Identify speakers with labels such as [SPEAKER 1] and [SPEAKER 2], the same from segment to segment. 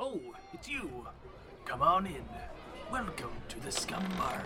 [SPEAKER 1] Oh, it's you. Come on in. Welcome to the Scumm Bar.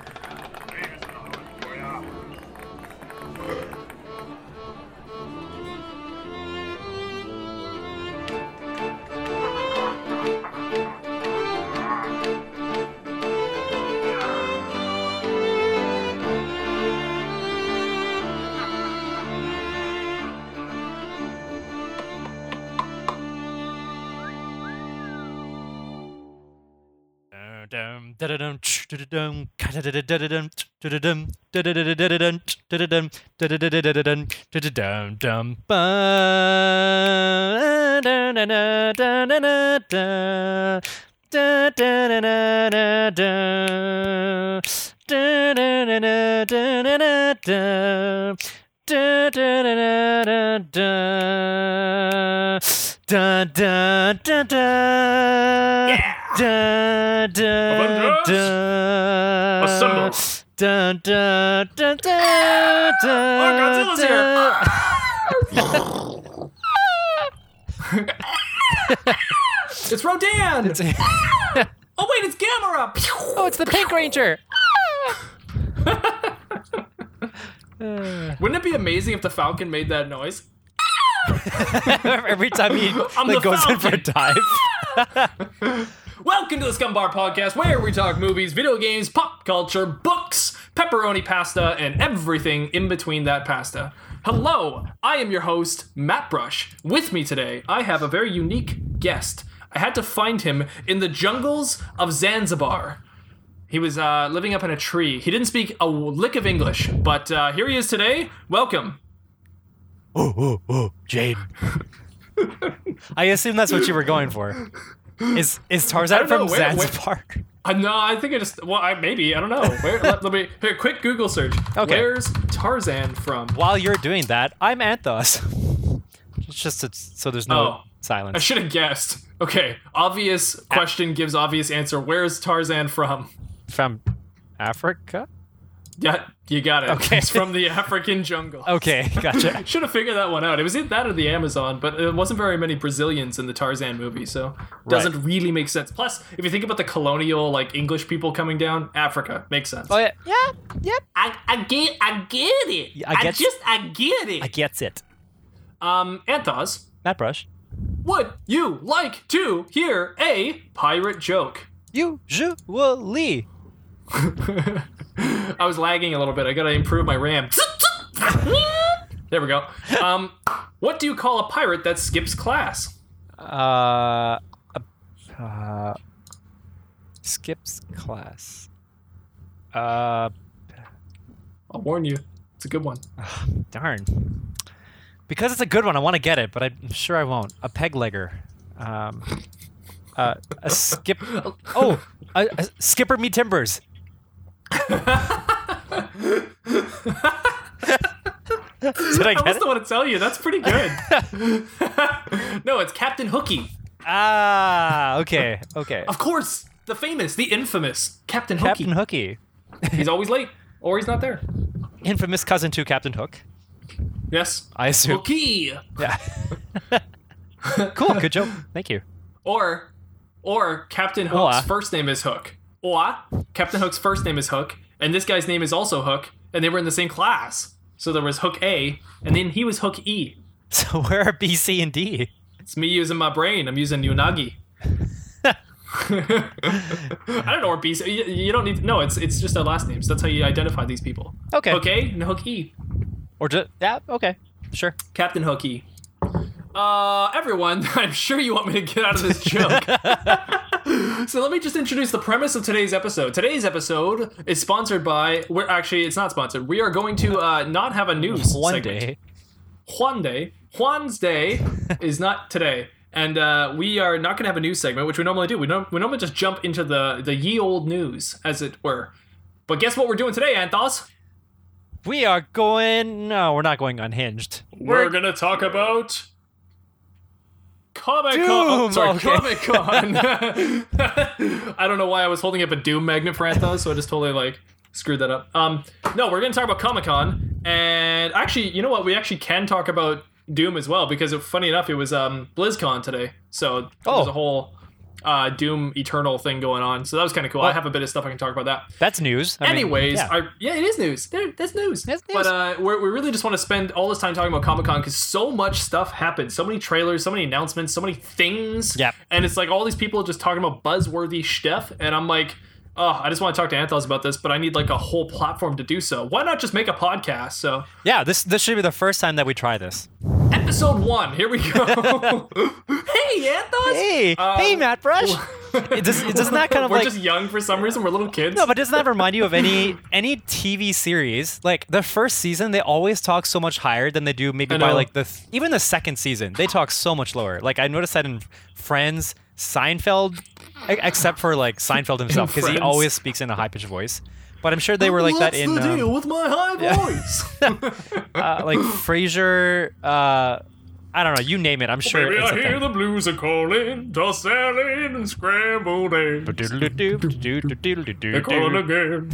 [SPEAKER 1] Yeah.
[SPEAKER 2] Da da
[SPEAKER 1] Avengers,
[SPEAKER 2] da.
[SPEAKER 1] assemble.
[SPEAKER 2] Da da da da da.
[SPEAKER 1] Oh, Godzilla's
[SPEAKER 2] here.
[SPEAKER 1] It's Rodan! oh wait, it's Gamera!
[SPEAKER 2] oh, it's the Pink Ranger.
[SPEAKER 1] Wouldn't it be amazing if the Falcon made that noise?
[SPEAKER 2] Every time he like
[SPEAKER 1] the
[SPEAKER 2] goes in for a dive.
[SPEAKER 1] Welcome to the Scumm Bar Podcast, where we talk movies, video games, pop culture, books, pepperoni pasta, and everything in between that pasta. Hello, I am your host, Matt Brush. With me today, I have a very unique guest. I had to find him in the jungles of Zanzibar. He was uh, living up in a tree. He didn't speak a lick of English, but uh, here he is today. Welcome.
[SPEAKER 2] Oh, oh, oh, Jane. I assume that's what you were going for. Is is Tarzan
[SPEAKER 1] know,
[SPEAKER 2] from
[SPEAKER 1] where- where-
[SPEAKER 2] Zanzibar?
[SPEAKER 1] Uh, no, I think I just well, I, maybe I don't know. Where? let, let me here. Quick Google search.
[SPEAKER 2] Okay.
[SPEAKER 1] Where's Tarzan from?
[SPEAKER 2] While you're doing that, I'm Anthos. It's just so there's no
[SPEAKER 1] Oh. I should have guessed. Okay, obvious question gives obvious answer. Where's Tarzan from?
[SPEAKER 2] From Africa?
[SPEAKER 1] Yeah, you got it.
[SPEAKER 2] Okay.
[SPEAKER 1] He's from the African jungle.
[SPEAKER 2] Okay, gotcha.
[SPEAKER 1] Should have figured that one out. It was in that or the Amazon, but it wasn't very many Brazilians in the Tarzan movie, so it doesn't really make sense. Plus, if you think about the colonial like English people coming down, Africa makes sense.
[SPEAKER 2] oh yeah, yeah, yep.
[SPEAKER 1] I, I get I get it.
[SPEAKER 2] I get-
[SPEAKER 1] just I get it.
[SPEAKER 2] I gets it.
[SPEAKER 1] um, Anthos,
[SPEAKER 2] Matt Brush.
[SPEAKER 1] would you like to hear a pirate joke?
[SPEAKER 2] Usually.
[SPEAKER 1] I was lagging a little bit. I gotta improve my RAM. there we go. Um, what do you call a pirate that skips class?
[SPEAKER 2] Uh, uh, skips class. Uh,
[SPEAKER 1] I'll warn you, it's a good one.
[SPEAKER 2] darn. Because it's a good one, I want to get it, but I'm sure I won't. A peg legger. Um, uh, a skip. Oh, a, a skipper me timbers. Did I
[SPEAKER 1] I
[SPEAKER 2] get
[SPEAKER 1] was
[SPEAKER 2] it?
[SPEAKER 1] the one to tell you. That's pretty good. no, it's Captain Hooky.
[SPEAKER 2] Ah, okay, okay.
[SPEAKER 1] Of course, the famous, the infamous Captain Hooky.
[SPEAKER 2] Captain Hooky,
[SPEAKER 1] He's always late, or he's not there.
[SPEAKER 2] infamous cousin to Captain Hook.
[SPEAKER 1] Yes.
[SPEAKER 2] I assume.
[SPEAKER 1] Hooky.
[SPEAKER 2] Yeah. cool. Good joke. Thank you.
[SPEAKER 1] Or, or Captain Hook's
[SPEAKER 2] Oa.
[SPEAKER 1] first name is Hook. Or Captain Hook's first name is Hook, and this guy's name is also Hook, and they were in the same class. So there was Hook A, and then he was Hook E.
[SPEAKER 2] So where are B, C, and D?
[SPEAKER 1] It's me using my brain. I'm using Unagi. I don't know where B. You, you don't need to. No, it's it's just their last names. That's how you identify these people.
[SPEAKER 2] Okay.
[SPEAKER 1] Hook A and Hook E.
[SPEAKER 2] Or just yeah. Okay. Sure.
[SPEAKER 1] Captain Hooky. Uh, everyone, I'm sure you want me to get out of this joke. So let me just introduce the premise of today's episode. Today's episode is sponsored by. We're actually, it's not sponsored. We are going to uh, not have a news
[SPEAKER 2] One
[SPEAKER 1] segment.
[SPEAKER 2] day.
[SPEAKER 1] Juan Day. Juan's Day is not today. And uh, we are not going to have a news segment, which we normally do. We, no- we normally just jump into the, the ye old news, as it were. But guess what we're doing today, Anthos?
[SPEAKER 2] We are going. No, we're not going unhinged.
[SPEAKER 1] We're gonna talk about Comic Con. Oh, sorry,
[SPEAKER 2] okay.
[SPEAKER 1] Comic Con. I don't know why I was holding up a Doom magnet for Anthos, so I just totally like screwed that up. Um, no, we're gonna talk about Comic Con, and actually, you know what? We actually can talk about Doom as well because, funny enough, it was um BlizzCon today, so
[SPEAKER 2] Oh.
[SPEAKER 1] a whole uh, Doom Eternal thing going on. So that was kind of cool. I have a bit of stuff I can talk about that.
[SPEAKER 2] That's news. I mean,
[SPEAKER 1] Anyways,
[SPEAKER 2] yeah.
[SPEAKER 1] I, yeah, it is news. There, that's news.
[SPEAKER 2] That's
[SPEAKER 1] But uh, we're, we really just want to spend all this time talking about Comic Con because so much stuff happened. So many trailers, so many announcements, so many things.
[SPEAKER 2] Yep.
[SPEAKER 1] And it's like all these people just talking about buzzworthy stuff. And I'm like, oh, I just want to talk to Anthos about this, but I need like a whole platform to do so. Why not just make a podcast? So,
[SPEAKER 2] yeah, this this should be the first time that we try this.
[SPEAKER 1] Episode one, here we go. hey, Anthos.
[SPEAKER 2] Hey, hey,
[SPEAKER 1] Um,
[SPEAKER 2] Matt Brush. it does, it doesn't that kind of
[SPEAKER 1] we're
[SPEAKER 2] like
[SPEAKER 1] just young for some reason. We're little kids.
[SPEAKER 2] no, but doesn't that remind you of any any TV series? Like the first season, they always talk so much higher than they do maybe by like the th- even the second season. They talk so much lower. Like I noticed that in Friends, Seinfeld, except for like Seinfeld himself because he always speaks in a high pitched voice. But I'm sure they were like that
[SPEAKER 1] What's
[SPEAKER 2] in
[SPEAKER 1] the
[SPEAKER 2] um,
[SPEAKER 1] deal with my high voice?
[SPEAKER 2] uh, like Frasier. Uh, I don't know. You name it. I'm sure.
[SPEAKER 1] Baby,
[SPEAKER 2] it's
[SPEAKER 1] I
[SPEAKER 2] a
[SPEAKER 1] hear
[SPEAKER 2] thing.
[SPEAKER 1] the blues are calling, tossed salad and scrambled eggs. They're calling again.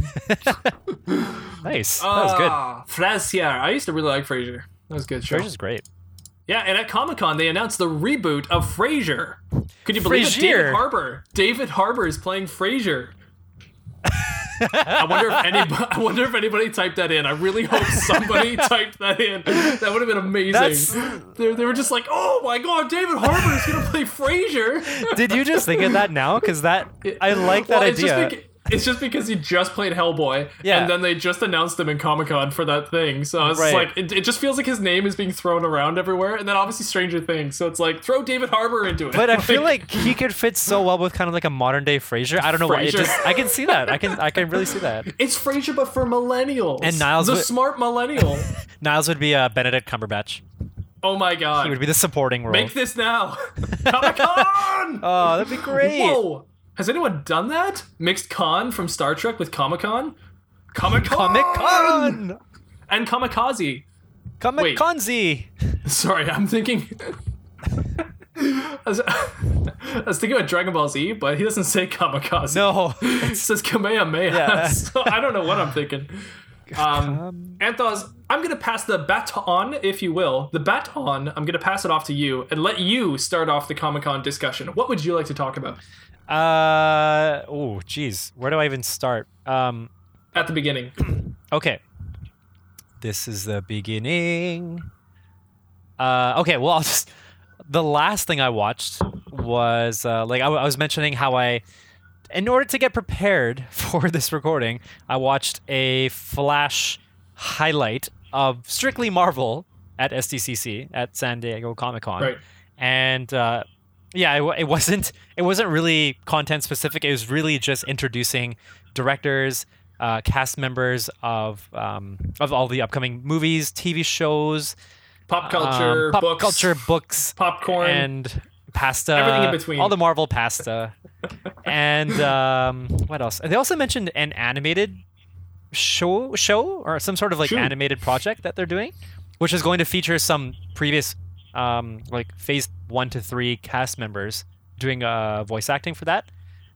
[SPEAKER 2] Nice. That was good.
[SPEAKER 1] Ah, Frasier. I used to really like Frasier. That was a good show.
[SPEAKER 2] Frasier's great.
[SPEAKER 1] Yeah, and at Comic Con they announced the reboot of Frasier. Could you believe it?
[SPEAKER 2] Frasier.
[SPEAKER 1] David Harbour. David Harbour is playing Frasier. I wonder if anybody. I wonder if anybody typed that in. I really hope somebody typed that in. That would have been amazing. They, they were just like, "Oh my god, David Harbour is gonna play Frasier."
[SPEAKER 2] Did you just think of that now? Because that I like that
[SPEAKER 1] Well,
[SPEAKER 2] idea.
[SPEAKER 1] It's just because he just played Hellboy,
[SPEAKER 2] Yeah.
[SPEAKER 1] and then they just announced him in Comic Con for that thing. So it's
[SPEAKER 2] Right.
[SPEAKER 1] like it, it just feels like his name is being thrown around everywhere, and then obviously Stranger Things. So it's like throw David Harbour into it.
[SPEAKER 2] But I feel like he could fit so well with kind of like a modern day Frasier. I don't know why. It just I can see that. I can I can really see that.
[SPEAKER 1] it's Frasier, but for millennials.
[SPEAKER 2] And Niles
[SPEAKER 1] the
[SPEAKER 2] would-
[SPEAKER 1] smart millennial.
[SPEAKER 2] Niles would be uh, Benedict Cumberbatch.
[SPEAKER 1] oh my god!
[SPEAKER 2] He would be the supporting role.
[SPEAKER 1] Make this now, Comic Con.
[SPEAKER 2] oh, that'd be great.
[SPEAKER 1] Whoa! Has anyone done that? Mixed con from Star Trek with Comic Con. Comic Con.
[SPEAKER 2] Comic
[SPEAKER 1] and
[SPEAKER 2] Comic
[SPEAKER 1] Kamikaze. Wait.
[SPEAKER 2] Conzi.
[SPEAKER 1] Sorry, I'm thinking. I was, I was thinking about Dragon Ball Z, but he doesn't say kamikaze.
[SPEAKER 2] No.
[SPEAKER 1] He says Kamehameha.
[SPEAKER 2] Yeah.
[SPEAKER 1] So I don't know what I'm thinking. Um, Anthos, I'm going to pass the baton, if you will. The baton, I'm going to pass it off to you and let you start off the Comic Con discussion. What would you like to talk about
[SPEAKER 2] Uh oh, geez. Where do I even start? Um
[SPEAKER 1] at the beginning?
[SPEAKER 2] Okay. This is the beginning. Uh, okay, well, I'll just. The last thing I watched was uh, like I, w- I was mentioning how I, in order to get prepared for this recording, I watched a flash highlight of strictly Marvel at SDCC at San Diego Comic Con,
[SPEAKER 1] Right.
[SPEAKER 2] and uh, yeah, it, it wasn't it wasn't really content specific. It was really just introducing directors, uh, cast members of um, of all the upcoming movies, TV shows,
[SPEAKER 1] Pop culture,
[SPEAKER 2] um, pop
[SPEAKER 1] books,
[SPEAKER 2] culture, books,
[SPEAKER 1] popcorn.
[SPEAKER 2] and pasta,
[SPEAKER 1] Everything in between.
[SPEAKER 2] all the Marvel pasta, and um, what else? They also mentioned an animated show, show or some sort of like
[SPEAKER 1] Shoot.
[SPEAKER 2] animated project that they're doing, which is going to feature some previous, um, like phase one to three cast members doing uh, voice acting for that.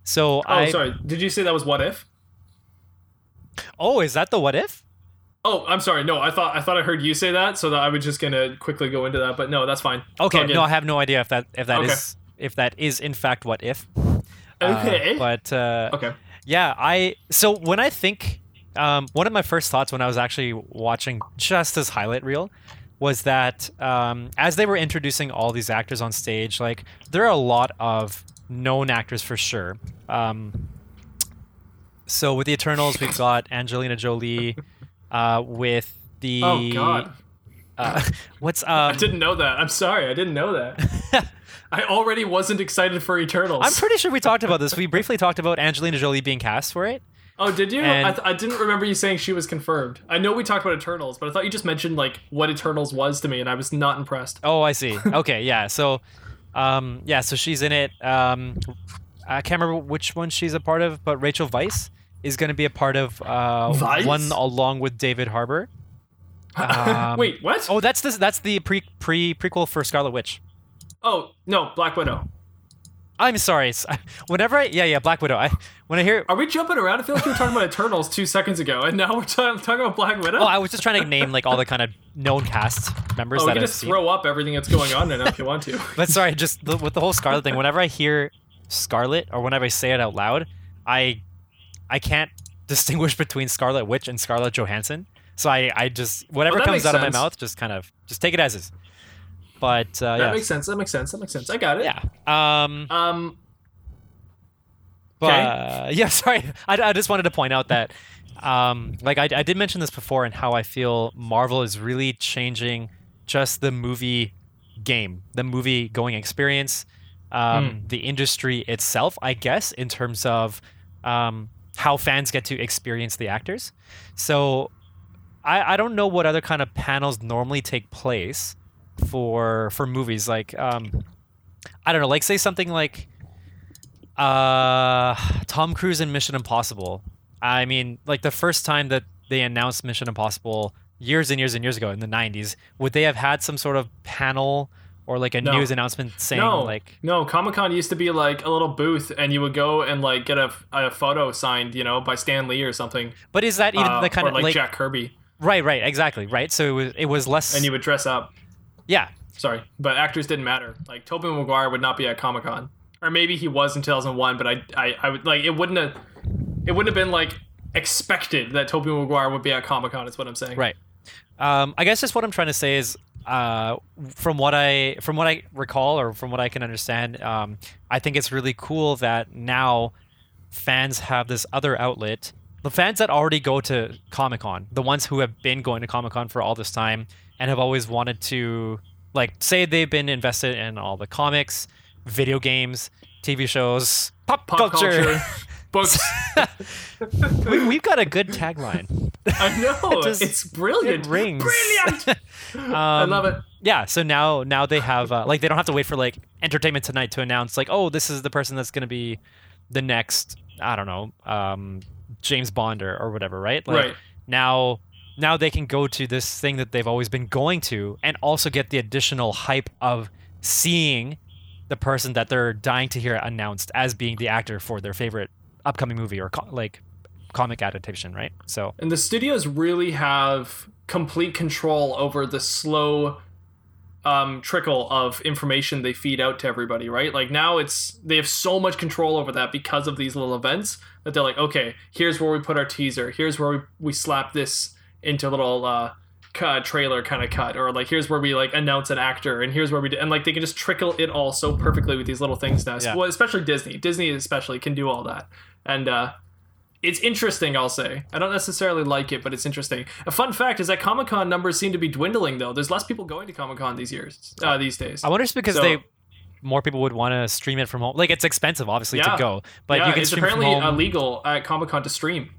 [SPEAKER 2] So I
[SPEAKER 1] oh,
[SPEAKER 2] I
[SPEAKER 1] sorry. Did you say that was What If?
[SPEAKER 2] oh, is that the what if?
[SPEAKER 1] Oh, I'm sorry. No, I thought I thought I heard you say that, so that I was just gonna quickly go into that. But no, that's fine.
[SPEAKER 2] Okay, no, I have no idea if that if that is
[SPEAKER 1] Okay.
[SPEAKER 2] if that is in fact what if. Uh,
[SPEAKER 1] Okay.
[SPEAKER 2] but uh,
[SPEAKER 1] okay.
[SPEAKER 2] Yeah, I so when I think um, one of my first thoughts when I was actually watching just this highlight reel was that um, as they were introducing all these actors on stage, like there are a lot of known actors for sure. Um, so with the Eternals, we've got Angelina Jolie. Uh, with the
[SPEAKER 1] Oh God,
[SPEAKER 2] uh, what's
[SPEAKER 1] I
[SPEAKER 2] um,
[SPEAKER 1] didn't know that. I'm sorry, I didn't know that. I already wasn't excited for Eternals.
[SPEAKER 2] I'm pretty sure we talked about this. We briefly talked about Angelina Jolie being cast for it.
[SPEAKER 1] Oh, did you?
[SPEAKER 2] and-
[SPEAKER 1] I, th- I didn't remember you saying she was confirmed. I know we talked about Eternals, but I thought you just mentioned like what Eternals was to me, and I was not impressed.
[SPEAKER 2] Oh, I see. Okay, yeah. So, um, yeah. So she's in it. Um, I can't remember which one she's a part of, but Rachel Weisz is going to be a part of uh, one along with David Harbour. Um,
[SPEAKER 1] Wait, what?
[SPEAKER 2] Oh, that's this. That's the pre pre prequel for Scarlet Witch.
[SPEAKER 1] Oh no, Black Widow.
[SPEAKER 2] I'm sorry. Whenever I yeah yeah Black Widow. I when I hear
[SPEAKER 1] Are we jumping around? I feel like we were talking about Eternals two seconds ago, and now we're ta- talking about Black Widow.
[SPEAKER 2] oh I was just trying to name like all the kind of known cast members
[SPEAKER 1] Oh, we
[SPEAKER 2] that
[SPEAKER 1] can
[SPEAKER 2] I've
[SPEAKER 1] just
[SPEAKER 2] seen.
[SPEAKER 1] throw up everything that's going on right now if you want to.
[SPEAKER 2] But sorry, just the, with the whole Scarlet thing. Whenever I hear Scarlet or whenever I say it out loud, I I can't distinguish between Scarlet Witch and Scarlett Johansson. So I, I just whatever oh,
[SPEAKER 1] that
[SPEAKER 2] comes out of my mouth, just kind of just take it as is. But uh,
[SPEAKER 1] That
[SPEAKER 2] yeah,
[SPEAKER 1] makes sense. That makes sense. That makes sense. I got it.
[SPEAKER 2] yeah. Um,
[SPEAKER 1] Um.
[SPEAKER 2] But
[SPEAKER 1] Okay.
[SPEAKER 2] yeah, sorry. I, I just wanted to point out that, um, like I, I did mention this before, and how I feel Marvel is really changing just the movie game, the movie going experience, um, the industry itself. I guess in terms of um, how fans get to experience the actors. So I, I don't know what other kind of panels normally take place for for movies. Like um, I don't know, like say something like uh, Tom Cruise in Mission Impossible. I mean, like the first time that they announced Mission Impossible years and years and years ago in the 90s, would they have had some sort of panel or like a
[SPEAKER 1] No.
[SPEAKER 2] news announcement saying
[SPEAKER 1] no,
[SPEAKER 2] like
[SPEAKER 1] no. Comic Con used to be like a little booth, and you would go and like get a, a photo signed, you know, by Stan Lee or something,
[SPEAKER 2] but is that even
[SPEAKER 1] uh,
[SPEAKER 2] the kind of
[SPEAKER 1] like,
[SPEAKER 2] like
[SPEAKER 1] Jack Kirby,
[SPEAKER 2] right right exactly right so it was it was less
[SPEAKER 1] and you would dress up.
[SPEAKER 2] Yeah
[SPEAKER 1] Sorry, but actors didn't matter. Like Tobey Maguire would not be at Comic Con, or maybe he was in 2001, but I, I, I would like it wouldn't have, it wouldn't have been like expected that Tobey Maguire would be at Comic Con. Is what I'm saying.
[SPEAKER 2] Right. Um, I guess just what I'm trying to say is, uh, from what I from what I recall or from what I can understand, um, I think it's really cool that now fans have this other outlet. The fans that already go to Comic Con, the ones who have been going to Comic Con for all this time and have always wanted to, like, say they've been invested in all the comics, video games, TV shows, pop,
[SPEAKER 1] Pop culture, books.
[SPEAKER 2] we, we've got a good tagline.
[SPEAKER 1] I know
[SPEAKER 2] just-
[SPEAKER 1] it's brilliant.
[SPEAKER 2] it rings.
[SPEAKER 1] Brilliant. I
[SPEAKER 2] Um,
[SPEAKER 1] love it.
[SPEAKER 2] yeah so now now they have uh, like they don't have to wait for like entertainment tonight to announce like oh this is the person that's going to be the next i don't know um james bond or, or whatever right like
[SPEAKER 1] Right.
[SPEAKER 2] now now they can go to this thing that they've always been going to and also get the additional hype of seeing the person that they're dying to hear announced as being the actor for their favorite upcoming movie or co- like comic adaptation right so
[SPEAKER 1] And the studios really have complete control over the slow um, trickle of information they feed out to everybody, right? Like now it's they have so much control over that because of these little events that they're like, okay, here's where we put our teaser, here's where we, we slap this into a little uh, cut, trailer kind of cut, or like here's where we like announce an actor, and here's where we do, and like they can just trickle it all so perfectly with these little things now.
[SPEAKER 2] Yeah.
[SPEAKER 1] Well, especially Disney, Disney especially can do all that, and uh, it's interesting, I'll say. I don't necessarily like it, but it's interesting. A fun fact is that Comic Con numbers seem to be dwindling, though. There's less people going to Comic Con these years, uh, these days.
[SPEAKER 2] I wonder if it's because
[SPEAKER 1] So-
[SPEAKER 2] they more people would want to stream it from home. Like it's expensive, obviously,
[SPEAKER 1] Yeah.
[SPEAKER 2] to go, but
[SPEAKER 1] yeah,
[SPEAKER 2] you can
[SPEAKER 1] it's
[SPEAKER 2] stream
[SPEAKER 1] apparently illegal at Comic Con to stream.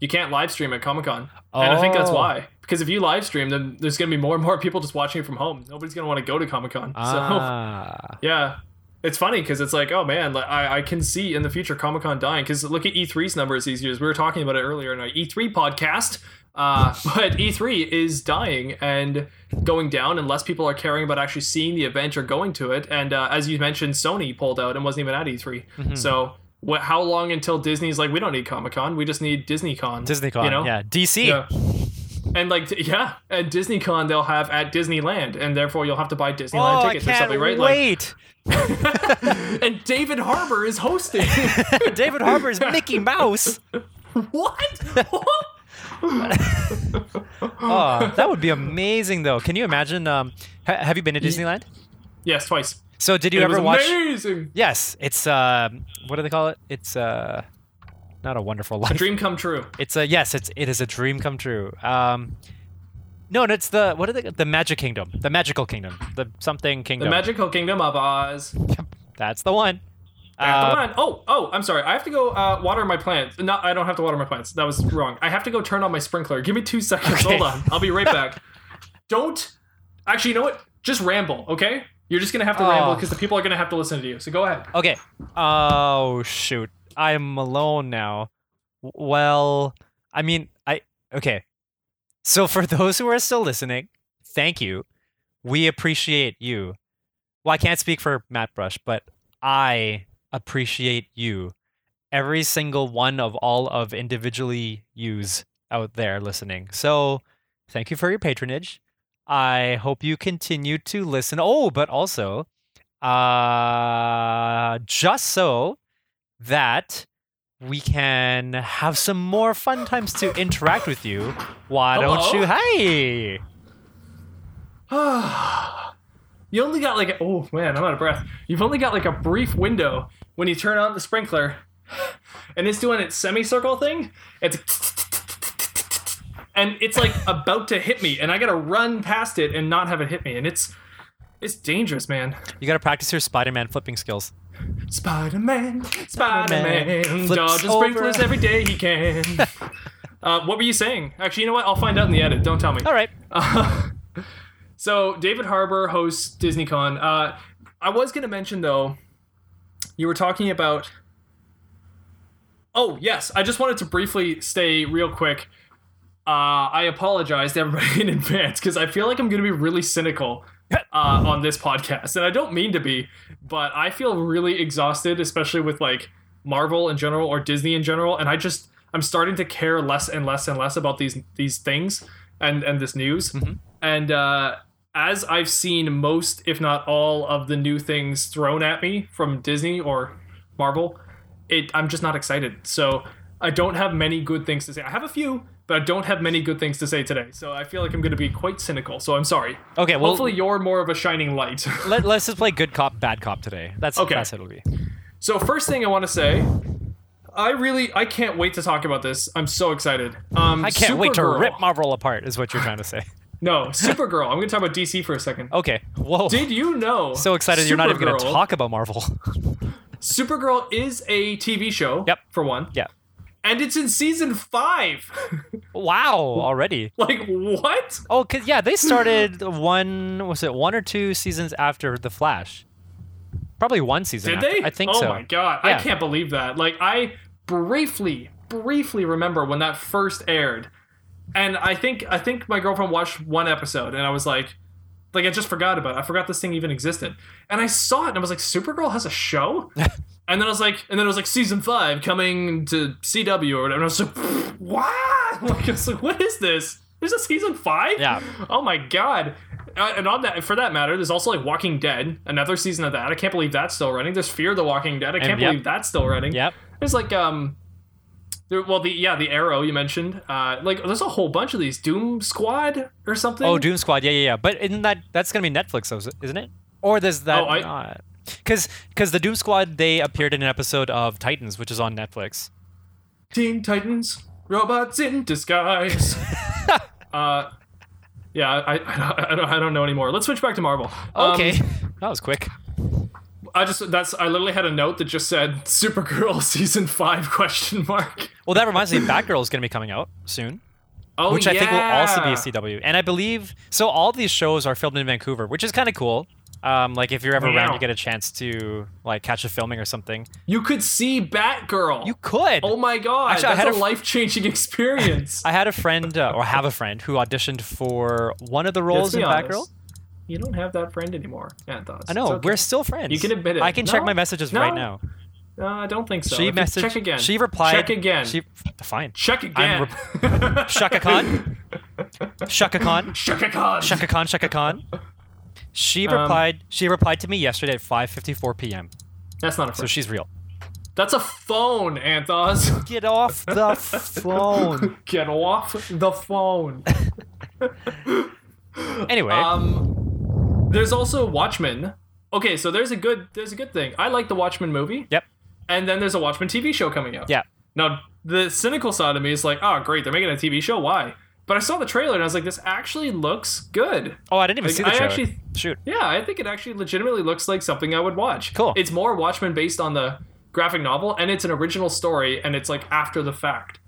[SPEAKER 1] You can't live stream at Comic Con, and I think that's
[SPEAKER 2] Oh.
[SPEAKER 1] why. Because if you live stream, then there's going to be more and more people just watching it from home. Nobody's going to want to go to Comic Con. So
[SPEAKER 2] ah,
[SPEAKER 1] yeah, it's funny because it's like, oh man, like, I, I can see in the future Comic Con dying. Because look at E3's numbers these years. We were talking about it earlier in our E3 podcast. Uh, but E3 is dying and going down, and less people are caring about actually seeing the event or going to it. And uh, as you mentioned, Sony pulled out and wasn't even at E3.
[SPEAKER 2] Mm-hmm.
[SPEAKER 1] So what? How long until Disney's like, we don't need Comic Con, we just need Disney Con.
[SPEAKER 2] DisneyCon,
[SPEAKER 1] you know?
[SPEAKER 2] yeah, DC.
[SPEAKER 1] Yeah. And like yeah, at Disney Con they'll have at Disneyland, and therefore you'll have to buy
[SPEAKER 2] Oh,
[SPEAKER 1] Disneyland
[SPEAKER 2] I
[SPEAKER 1] tickets or something, right? Like,
[SPEAKER 2] wait!
[SPEAKER 1] and David Harbour is hosting.
[SPEAKER 2] David Harbour's Mickey Mouse.
[SPEAKER 1] what?
[SPEAKER 2] Oh, that would be amazing, though. Can you imagine? Um, ha- have you been to Disneyland?
[SPEAKER 1] yes, twice.
[SPEAKER 2] So, did you
[SPEAKER 1] It
[SPEAKER 2] ever watch?
[SPEAKER 1] amazing.
[SPEAKER 2] Yes, it's uh, what do they call it? It's uh, not a wonderful life.
[SPEAKER 1] A dream come true.
[SPEAKER 2] It's a yes. It's it is a dream come true. Um, no, no, it's the what are they? The Magic Kingdom, the Magical Kingdom, the something kingdom.
[SPEAKER 1] The Magical Kingdom of Oz.
[SPEAKER 2] That's the one.
[SPEAKER 1] That's the
[SPEAKER 2] Uh,
[SPEAKER 1] one. Oh, oh, I'm sorry. I have to go uh, water my plants. No, I don't have to water my plants. That was wrong. I have to go turn on my sprinkler. Give me two seconds.
[SPEAKER 2] Okay.
[SPEAKER 1] Hold on. I'll be right back. don't. Actually, you know what? Just ramble, okay? You're just gonna have to
[SPEAKER 2] Oh.
[SPEAKER 1] ramble because the people are gonna have to listen to you. So go ahead.
[SPEAKER 2] Okay. Oh shoot. I'm alone now. Well, I mean, I okay. So for those who are still listening, thank you. We appreciate you. Well, I can't speak for Matt Brush, but I appreciate you. Every single one of all of individually yous out there listening. So, thank you for your patronage. I hope you continue to listen. Oh, but also, Uh, just so that we can have some more fun times to interact with you. Why don't you? Hey.
[SPEAKER 1] you only got like oh man, I'm out of breath. You've only got like a brief window when you turn on the sprinkler, and it's doing its semicircle thing. It's and it's like about to hit me, and I gotta run past it and not have it hit me, and it's it's dangerous, man.
[SPEAKER 2] You gotta practice your Spider-Man flipping skills.
[SPEAKER 1] Spider Man, Spider Man,
[SPEAKER 2] Flips
[SPEAKER 1] dodges sprinklers every day he can. uh, what were you saying? Actually, you know what? I'll find out in the edit. Don't tell me.
[SPEAKER 2] All right.
[SPEAKER 1] So David Harbour hosts DisneyCon. Uh, I was to mention though, you were talking about. Oh yes, I just wanted to briefly stay real quick. Uh, I apologize to everybody in advance because I feel like I'm going to be really cynical uh, on this podcast, and I don't mean to be, but I feel really exhausted, especially with like Marvel in general or Disney in general, and I just I'm starting to care less and less and less about these these things and and this news, and uh, as I've seen most, if not all, of the new things thrown at me from Disney or Marvel, it I'm just not excited. So I don't have many good things to say. I have a few, but I don't have many good things to say today. So I feel like I'm going to be quite cynical. So I'm sorry.
[SPEAKER 2] Okay. Well,
[SPEAKER 1] Hopefully you're more of a shining light.
[SPEAKER 2] let, us just play good cop, bad cop today. That's
[SPEAKER 1] Okay.
[SPEAKER 2] that's it'll be.
[SPEAKER 1] so first thing I want to say, I really I can't wait to talk about this. I'm so excited. Um,
[SPEAKER 2] I can't wait to
[SPEAKER 1] Supergirl-
[SPEAKER 2] rip Marvel apart. Is what you're trying to say.
[SPEAKER 1] No, Supergirl. I'm going to talk about DC for a second.
[SPEAKER 2] Okay. Whoa.
[SPEAKER 1] Did you know?
[SPEAKER 2] so excited you're not even going to talk about Marvel.
[SPEAKER 1] Supergirl is a TV show.
[SPEAKER 2] Yep.
[SPEAKER 1] For one.
[SPEAKER 2] yeah.
[SPEAKER 1] And it's in season five.
[SPEAKER 2] Wow. Already.
[SPEAKER 1] like what?
[SPEAKER 2] Oh, cause yeah, they started one. Was it one or two seasons after the Flash? Probably one season.
[SPEAKER 1] Did
[SPEAKER 2] after.
[SPEAKER 1] they?
[SPEAKER 2] I think
[SPEAKER 1] oh
[SPEAKER 2] so.
[SPEAKER 1] Oh my god.
[SPEAKER 2] Yeah.
[SPEAKER 1] I can't believe that. Like I briefly, briefly remember when that first aired. And I think I think my girlfriend watched one episode and I was like like I just forgot about it. I forgot this thing even existed. And I saw it and I was like, Supergirl has a show? and then I was like and then it was like season five coming to CW or whatever. And I was like, what? Like it's like, what is this? There's a season five?
[SPEAKER 2] Yeah.
[SPEAKER 1] Oh my god. Uh, and on that, for that matter, there's also like Walking Dead, another season of that. I can't believe that's still running. There's Fear the Walking Dead. I can't
[SPEAKER 2] yep.
[SPEAKER 1] believe that's still running.
[SPEAKER 2] Yep.
[SPEAKER 1] There's like um, there, well the yeah the Arrow you mentioned. Uh, like there's a whole bunch of these Doom Squad or something.
[SPEAKER 2] Oh, Doom Squad. Yeah, yeah, yeah. But isn't that that's gonna be Netflix, though, isn't it? Or there's that?
[SPEAKER 1] Oh, I-
[SPEAKER 2] not? Because because the Doom Squad they appeared in an episode of Titans, which is on Netflix.
[SPEAKER 1] Teen Titans, robots in disguise. uh, yeah, I, I, I, don't, I don't know anymore. Let's switch back to Marvel. Um,
[SPEAKER 2] Okay, that was quick.
[SPEAKER 1] I just that's I literally had a note that just said Supergirl season five question mark.
[SPEAKER 2] Well, that reminds me, Batgirl is gonna be coming out soon.
[SPEAKER 1] Oh,
[SPEAKER 2] which I think will also be a. CW. And I believe so. All these shows are filmed in Vancouver, which is kind of cool. Um, like if you're ever around, you get a chance to like catch a filming or something.
[SPEAKER 1] You could see Batgirl.
[SPEAKER 2] You could.
[SPEAKER 1] Oh my god,
[SPEAKER 2] Actually, I
[SPEAKER 1] that's
[SPEAKER 2] had
[SPEAKER 1] a, life changing experience.
[SPEAKER 2] I had a friend, uh, or have a friend, who auditioned for one of the roles in
[SPEAKER 1] honest.
[SPEAKER 2] Batgirl.
[SPEAKER 1] You don't have that friend anymore. Anthos.
[SPEAKER 2] I know
[SPEAKER 1] okay.
[SPEAKER 2] we're still friends.
[SPEAKER 1] You can admit it.
[SPEAKER 2] I can check my messages
[SPEAKER 1] no.
[SPEAKER 2] right now.
[SPEAKER 1] No, I don't think so.
[SPEAKER 2] She messaged.
[SPEAKER 1] Check again.
[SPEAKER 2] She replied.
[SPEAKER 1] Check again.
[SPEAKER 2] She fine.
[SPEAKER 1] Check again.
[SPEAKER 2] Chaka Khan. Chaka Khan.
[SPEAKER 1] Chaka Khan.
[SPEAKER 2] Chaka Khan. Chaka Khan. She
[SPEAKER 1] Um,
[SPEAKER 2] replied. she replied to me yesterday at 5:54 p.m.
[SPEAKER 1] That's not a
[SPEAKER 2] phone.
[SPEAKER 1] So
[SPEAKER 2] she's real.
[SPEAKER 1] That's a phone, Anthos.
[SPEAKER 2] Get off the phone.
[SPEAKER 1] Get off the phone.
[SPEAKER 2] Anyway,
[SPEAKER 1] Um, there's also Watchmen. Okay, so there's a good there's a good thing. I like the Watchmen movie.
[SPEAKER 2] yep.
[SPEAKER 1] And then there's a Watchmen TV show coming out.
[SPEAKER 2] Yeah.
[SPEAKER 1] Now, the cynical side of me is like, oh, great, they're making a TV show. Why? But I saw the trailer and I was like, this actually looks good.
[SPEAKER 2] Oh, I didn't even
[SPEAKER 1] Like,
[SPEAKER 2] see the
[SPEAKER 1] I
[SPEAKER 2] trailer.
[SPEAKER 1] actually-
[SPEAKER 2] Shoot.
[SPEAKER 1] Yeah, I think it actually legitimately looks like something I would watch.
[SPEAKER 2] Cool.
[SPEAKER 1] It's more Watchmen based on the graphic novel, and it's an original story, and it's like after the fact.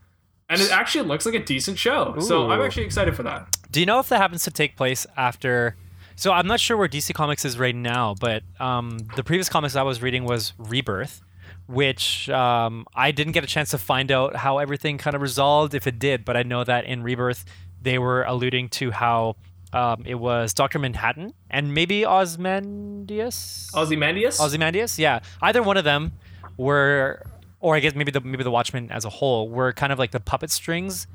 [SPEAKER 1] And it actually looks like a decent show. Ooh. So I'm actually excited for that.
[SPEAKER 2] Do you know if that happens to take place after? So I'm not sure where DC Comics is right now, but um, the previous comics I was reading was Rebirth, which um, I didn't get a chance to find out how everything kind of resolved, if it did. But I know that in Rebirth they were alluding to how um, it was Doctor Manhattan and maybe Ozymandias.
[SPEAKER 1] Ozymandias?
[SPEAKER 2] Ozymandias, yeah. Either one of them were, or I guess maybe the maybe the Watchmen as a whole were kind of like the puppet strings,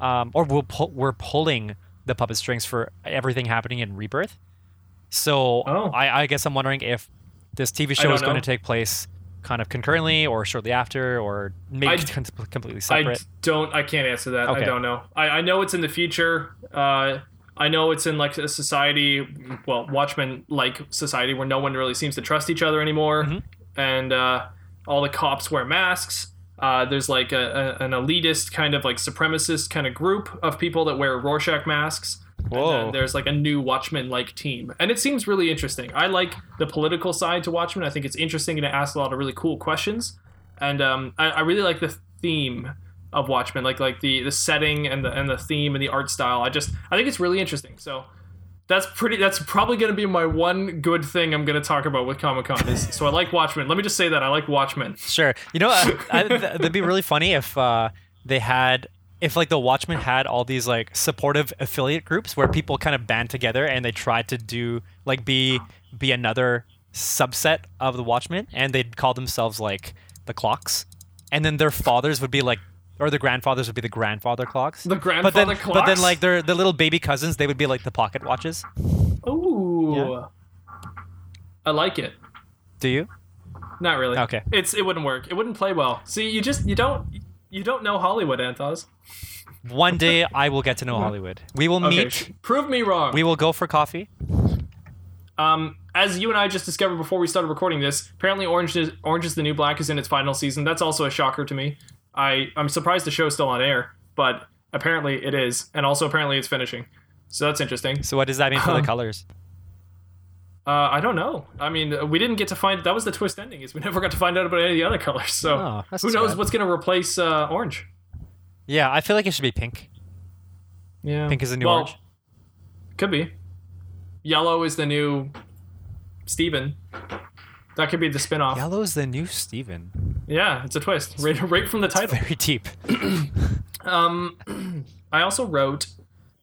[SPEAKER 2] um, or we'll pull, we're pulling the puppet strings for everything happening in Rebirth. So
[SPEAKER 1] Oh.
[SPEAKER 2] I, I guess I'm wondering if this TV show is going to take place kind of concurrently or shortly after or maybe
[SPEAKER 1] I-
[SPEAKER 2] completely
[SPEAKER 1] I
[SPEAKER 2] separate?
[SPEAKER 1] don't. I can't answer that.
[SPEAKER 2] Okay.
[SPEAKER 1] I don't know. I, I know it's in the future. Uh, I know it's in like a society, well, Watchmen like society where no one really seems to trust each other anymore,
[SPEAKER 2] Mm-hmm.
[SPEAKER 1] and uh, all the cops wear masks. Uh, there's like a, a, an elitist kind of like supremacist kind of group of people that wear Rorschach masks. And
[SPEAKER 2] Whoa.
[SPEAKER 1] then there's like a new Watchmen like team. And it seems really interesting. I like the political side to Watchmen. I think it's interesting and it asks a lot of really cool questions. And um, I, I really like the theme of Watchmen, like like the, the setting and the and the theme and the art style. I just I think it's really interesting. So that's pretty that's probably gonna be my one good thing I'm gonna talk about with Comic Con is so I like Watchmen. Let me just say that I like Watchmen.
[SPEAKER 2] Sure. You know, uh, I, th- that'd be really funny if uh, they had, if like the Watchmen had all these like supportive affiliate groups where people kind of band together and they tried to do like be be another subset of the Watchmen, and they'd call themselves like the Clocks, and then their fathers would be like. Or the grandfathers would be the grandfather clocks.
[SPEAKER 1] The
[SPEAKER 2] but then,
[SPEAKER 1] grandfather
[SPEAKER 2] but then like their the little baby cousins, they would be like the pocket watches.
[SPEAKER 1] Ooh. I like it.
[SPEAKER 2] Do you?
[SPEAKER 1] Not really.
[SPEAKER 2] Okay.
[SPEAKER 1] It's it wouldn't work. It wouldn't play well. See, you just you don't you don't know Hollywood, Anthos.
[SPEAKER 2] One day I will get to know Hollywood. We will
[SPEAKER 1] Okay,
[SPEAKER 2] meet.
[SPEAKER 1] sh- prove me wrong.
[SPEAKER 2] We will go for coffee.
[SPEAKER 1] Um, as you and I just discovered before we started recording this, apparently Orange is Orange is the New Black is in its final season. That's also a shocker to me. I I'm surprised the show's still on air, but apparently it is, and also apparently it's finishing. So that's interesting.
[SPEAKER 2] So what does that mean for the
[SPEAKER 1] Um,
[SPEAKER 2] colors?
[SPEAKER 1] Uh, I don't know. I mean, we didn't get to find that was the twist ending is we never got to find out about any of the other colors. So
[SPEAKER 2] Oh,
[SPEAKER 1] who knows
[SPEAKER 2] bad.
[SPEAKER 1] what's going to replace uh, orange?
[SPEAKER 2] Yeah, I feel like it should be pink.
[SPEAKER 1] Yeah,
[SPEAKER 2] Pink is the new
[SPEAKER 1] well,
[SPEAKER 2] orange.
[SPEAKER 1] Could be. Yellow is the new Steven. That could be the spinoff.
[SPEAKER 2] Yellow is the new Steven.
[SPEAKER 1] Yeah, it's a twist. Right, right from the title.
[SPEAKER 2] Very deep.
[SPEAKER 1] Um, I also wrote.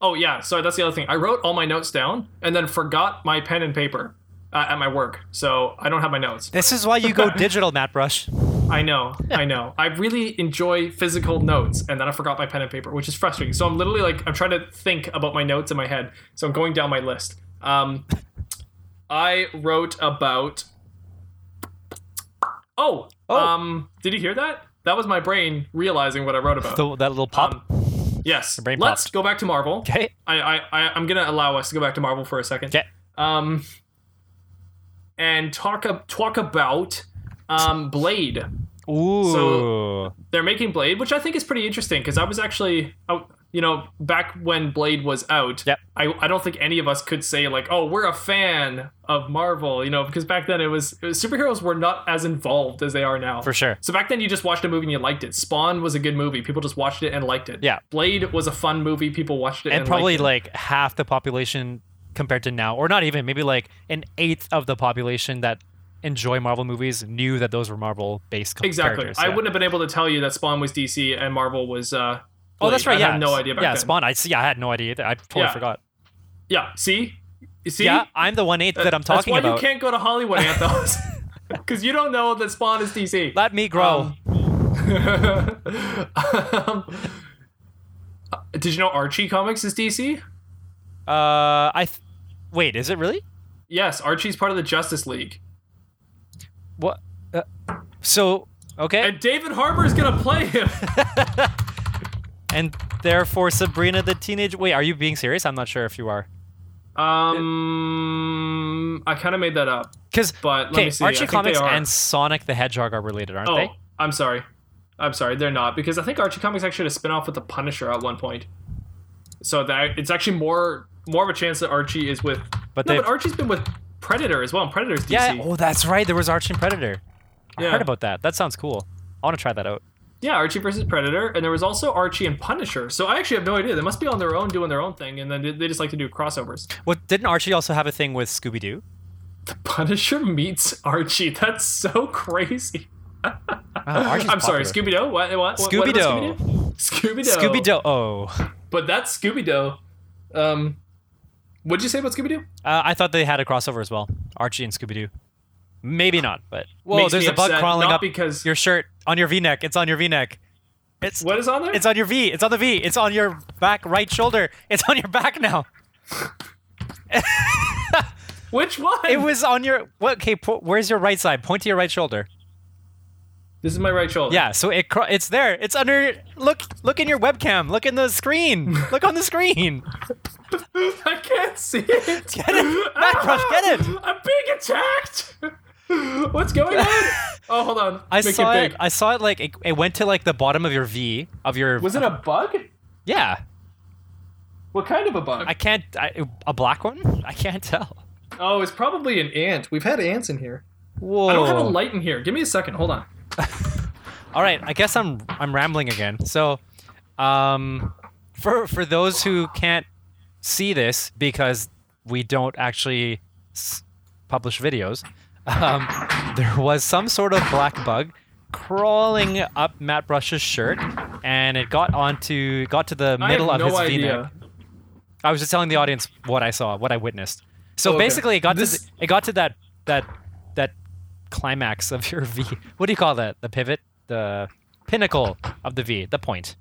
[SPEAKER 1] Oh yeah, sorry. That's the other thing. I wrote all my notes down and then forgot my pen and paper uh, at my work, so I don't have my notes.
[SPEAKER 2] This is why you go digital, Matt Brush.
[SPEAKER 1] I know, I know. I really enjoy physical notes, and then I forgot my pen and paper, which is frustrating. So I'm literally like, I'm trying to think about my notes in my head. So I'm going down my list. Um, I wrote about. Oh,
[SPEAKER 2] Oh.
[SPEAKER 1] um, did you hear that? That was my brain realizing what I wrote about.
[SPEAKER 2] The, that little pop.
[SPEAKER 1] Um, yes. Let's
[SPEAKER 2] popped.
[SPEAKER 1] go back to Marvel.
[SPEAKER 2] okay.
[SPEAKER 1] I, I, I, I'm gonna allow us to go back to Marvel for a second.
[SPEAKER 2] Okay.
[SPEAKER 1] Um, and talk talk about um Blade.
[SPEAKER 2] Ooh.
[SPEAKER 1] So they're making Blade, which I think is pretty interesting because I was actually, you know, back when Blade was out.
[SPEAKER 2] Yep.
[SPEAKER 1] I, I don't think any of us could say like, oh, we're a fan of Marvel, you know, because back then it was, it was superheroes were not as involved as they are now.
[SPEAKER 2] For sure.
[SPEAKER 1] So back then you just watched a movie and you liked it. Spawn was a good movie. People just watched it and liked it.
[SPEAKER 2] Yeah.
[SPEAKER 1] Blade was a fun movie. People watched it and,
[SPEAKER 2] and probably like half the population compared to now, or not even, maybe like an eighth of the population that enjoy Marvel movies knew that those were Marvel based characters.
[SPEAKER 1] Exactly.
[SPEAKER 2] characters.
[SPEAKER 1] I
[SPEAKER 2] yeah.
[SPEAKER 1] wouldn't have been able to tell you that Spawn was DC and Marvel was. Uh,
[SPEAKER 2] Oh, that's right.
[SPEAKER 1] I
[SPEAKER 2] yeah.
[SPEAKER 1] had no idea
[SPEAKER 2] yeah,
[SPEAKER 1] then.
[SPEAKER 2] Spawn. I see. I had no idea either. I totally
[SPEAKER 1] Yeah.
[SPEAKER 2] forgot.
[SPEAKER 1] Yeah. See. You see.
[SPEAKER 2] Yeah, I'm the one eighth that I'm talking
[SPEAKER 1] That's why
[SPEAKER 2] about.
[SPEAKER 1] you can't go to Hollywood, Anthos. Because you don't know that Spawn is DC.
[SPEAKER 2] Let me grow.
[SPEAKER 1] Um, did you know Archie Comics is DC?
[SPEAKER 2] uh, I th- wait. Is it really?
[SPEAKER 1] Yes, Archie's part of the Justice League.
[SPEAKER 2] What? Uh, so okay,
[SPEAKER 1] And David Harbour is going to play him.
[SPEAKER 2] And therefore Sabrina the teenage. Wait, are you being serious? I'm not sure if you are.
[SPEAKER 1] Um, I kind of made that up.
[SPEAKER 2] Because
[SPEAKER 1] But let
[SPEAKER 2] okay,
[SPEAKER 1] me see.
[SPEAKER 2] Archie Comics and Sonic the Hedgehog are related, aren't
[SPEAKER 1] Oh,
[SPEAKER 2] they?
[SPEAKER 1] I'm sorry. I'm sorry, they're not because I think Archie Comics actually had a spin-off with the Punisher at one point. So that it's actually more more of a chance that Archie is with.
[SPEAKER 2] But
[SPEAKER 1] no, but Archie's been with Predator as well. and Predator's DC.
[SPEAKER 2] Yeah. Oh, that's right. There was Archie and Predator. I
[SPEAKER 1] Yeah.
[SPEAKER 2] heard about that. That sounds cool. I want to try that out.
[SPEAKER 1] Yeah, Archie versus Predator, and there was also Archie and Punisher. So I actually have no idea. They must be on their own doing their own thing, and then they- just like to do crossovers.
[SPEAKER 2] Well, didn't Archie also have a thing with Scooby Doo?
[SPEAKER 1] The Punisher meets Archie. That's so crazy. I'm sorry, Scooby Doo. What? What?
[SPEAKER 2] Scooby Doo.
[SPEAKER 1] Scooby Doo.
[SPEAKER 2] Scooby Doo. Oh,
[SPEAKER 1] But that's Scooby Doo. Um, what'd you say about Scooby Doo?
[SPEAKER 2] uh, I thought they had a crossover as well. Archie and Scooby Doo. Maybe not, but
[SPEAKER 1] Makes
[SPEAKER 2] there's a bug crawling
[SPEAKER 1] not
[SPEAKER 2] up
[SPEAKER 1] because
[SPEAKER 2] your shirt on your V-neck. It's on your V-neck. It's
[SPEAKER 1] what is on there?
[SPEAKER 2] it's on your V. It's on the V. It's on your back right shoulder. It's on your back now.
[SPEAKER 1] Which one?
[SPEAKER 2] It was on your what? Okay, po- where's your right side? Point to your right shoulder.
[SPEAKER 1] This is my right shoulder.
[SPEAKER 2] Yeah, so it cro- it's there. It's under. Look, look in your webcam. Look in the screen. Look on the screen.
[SPEAKER 1] I can't see it.
[SPEAKER 2] Get it, Matt Brush, get it.
[SPEAKER 1] I'm being attacked. What's going on? Oh, hold on.
[SPEAKER 2] I
[SPEAKER 1] Make
[SPEAKER 2] saw
[SPEAKER 1] it
[SPEAKER 2] it. I saw it like it, it went to like the bottom of your V of your.
[SPEAKER 1] Was it a bug?
[SPEAKER 2] Yeah,
[SPEAKER 1] What kind of a bug?
[SPEAKER 2] I can't. I, a black one? I can't tell.
[SPEAKER 1] oh, it's probably an ant. We've had ants in here.
[SPEAKER 2] Whoa.
[SPEAKER 1] I don't have a light in here. Give me a second. Hold on.
[SPEAKER 2] All right, I guess I'm I'm rambling again. So, um, for for those who can't see this because we don't actually s- publish videos, um, there was some sort of black bug crawling up Matt Brush's shirt, and it got onto got to the
[SPEAKER 1] I
[SPEAKER 2] middle of
[SPEAKER 1] no
[SPEAKER 2] his V-neck. I was just telling the audience what I saw, what I witnessed. So
[SPEAKER 1] Okay.
[SPEAKER 2] basically, it got
[SPEAKER 1] This-
[SPEAKER 2] to it got to that that that climax of your V. What do you call that? The pivot, the pinnacle of the V, the point.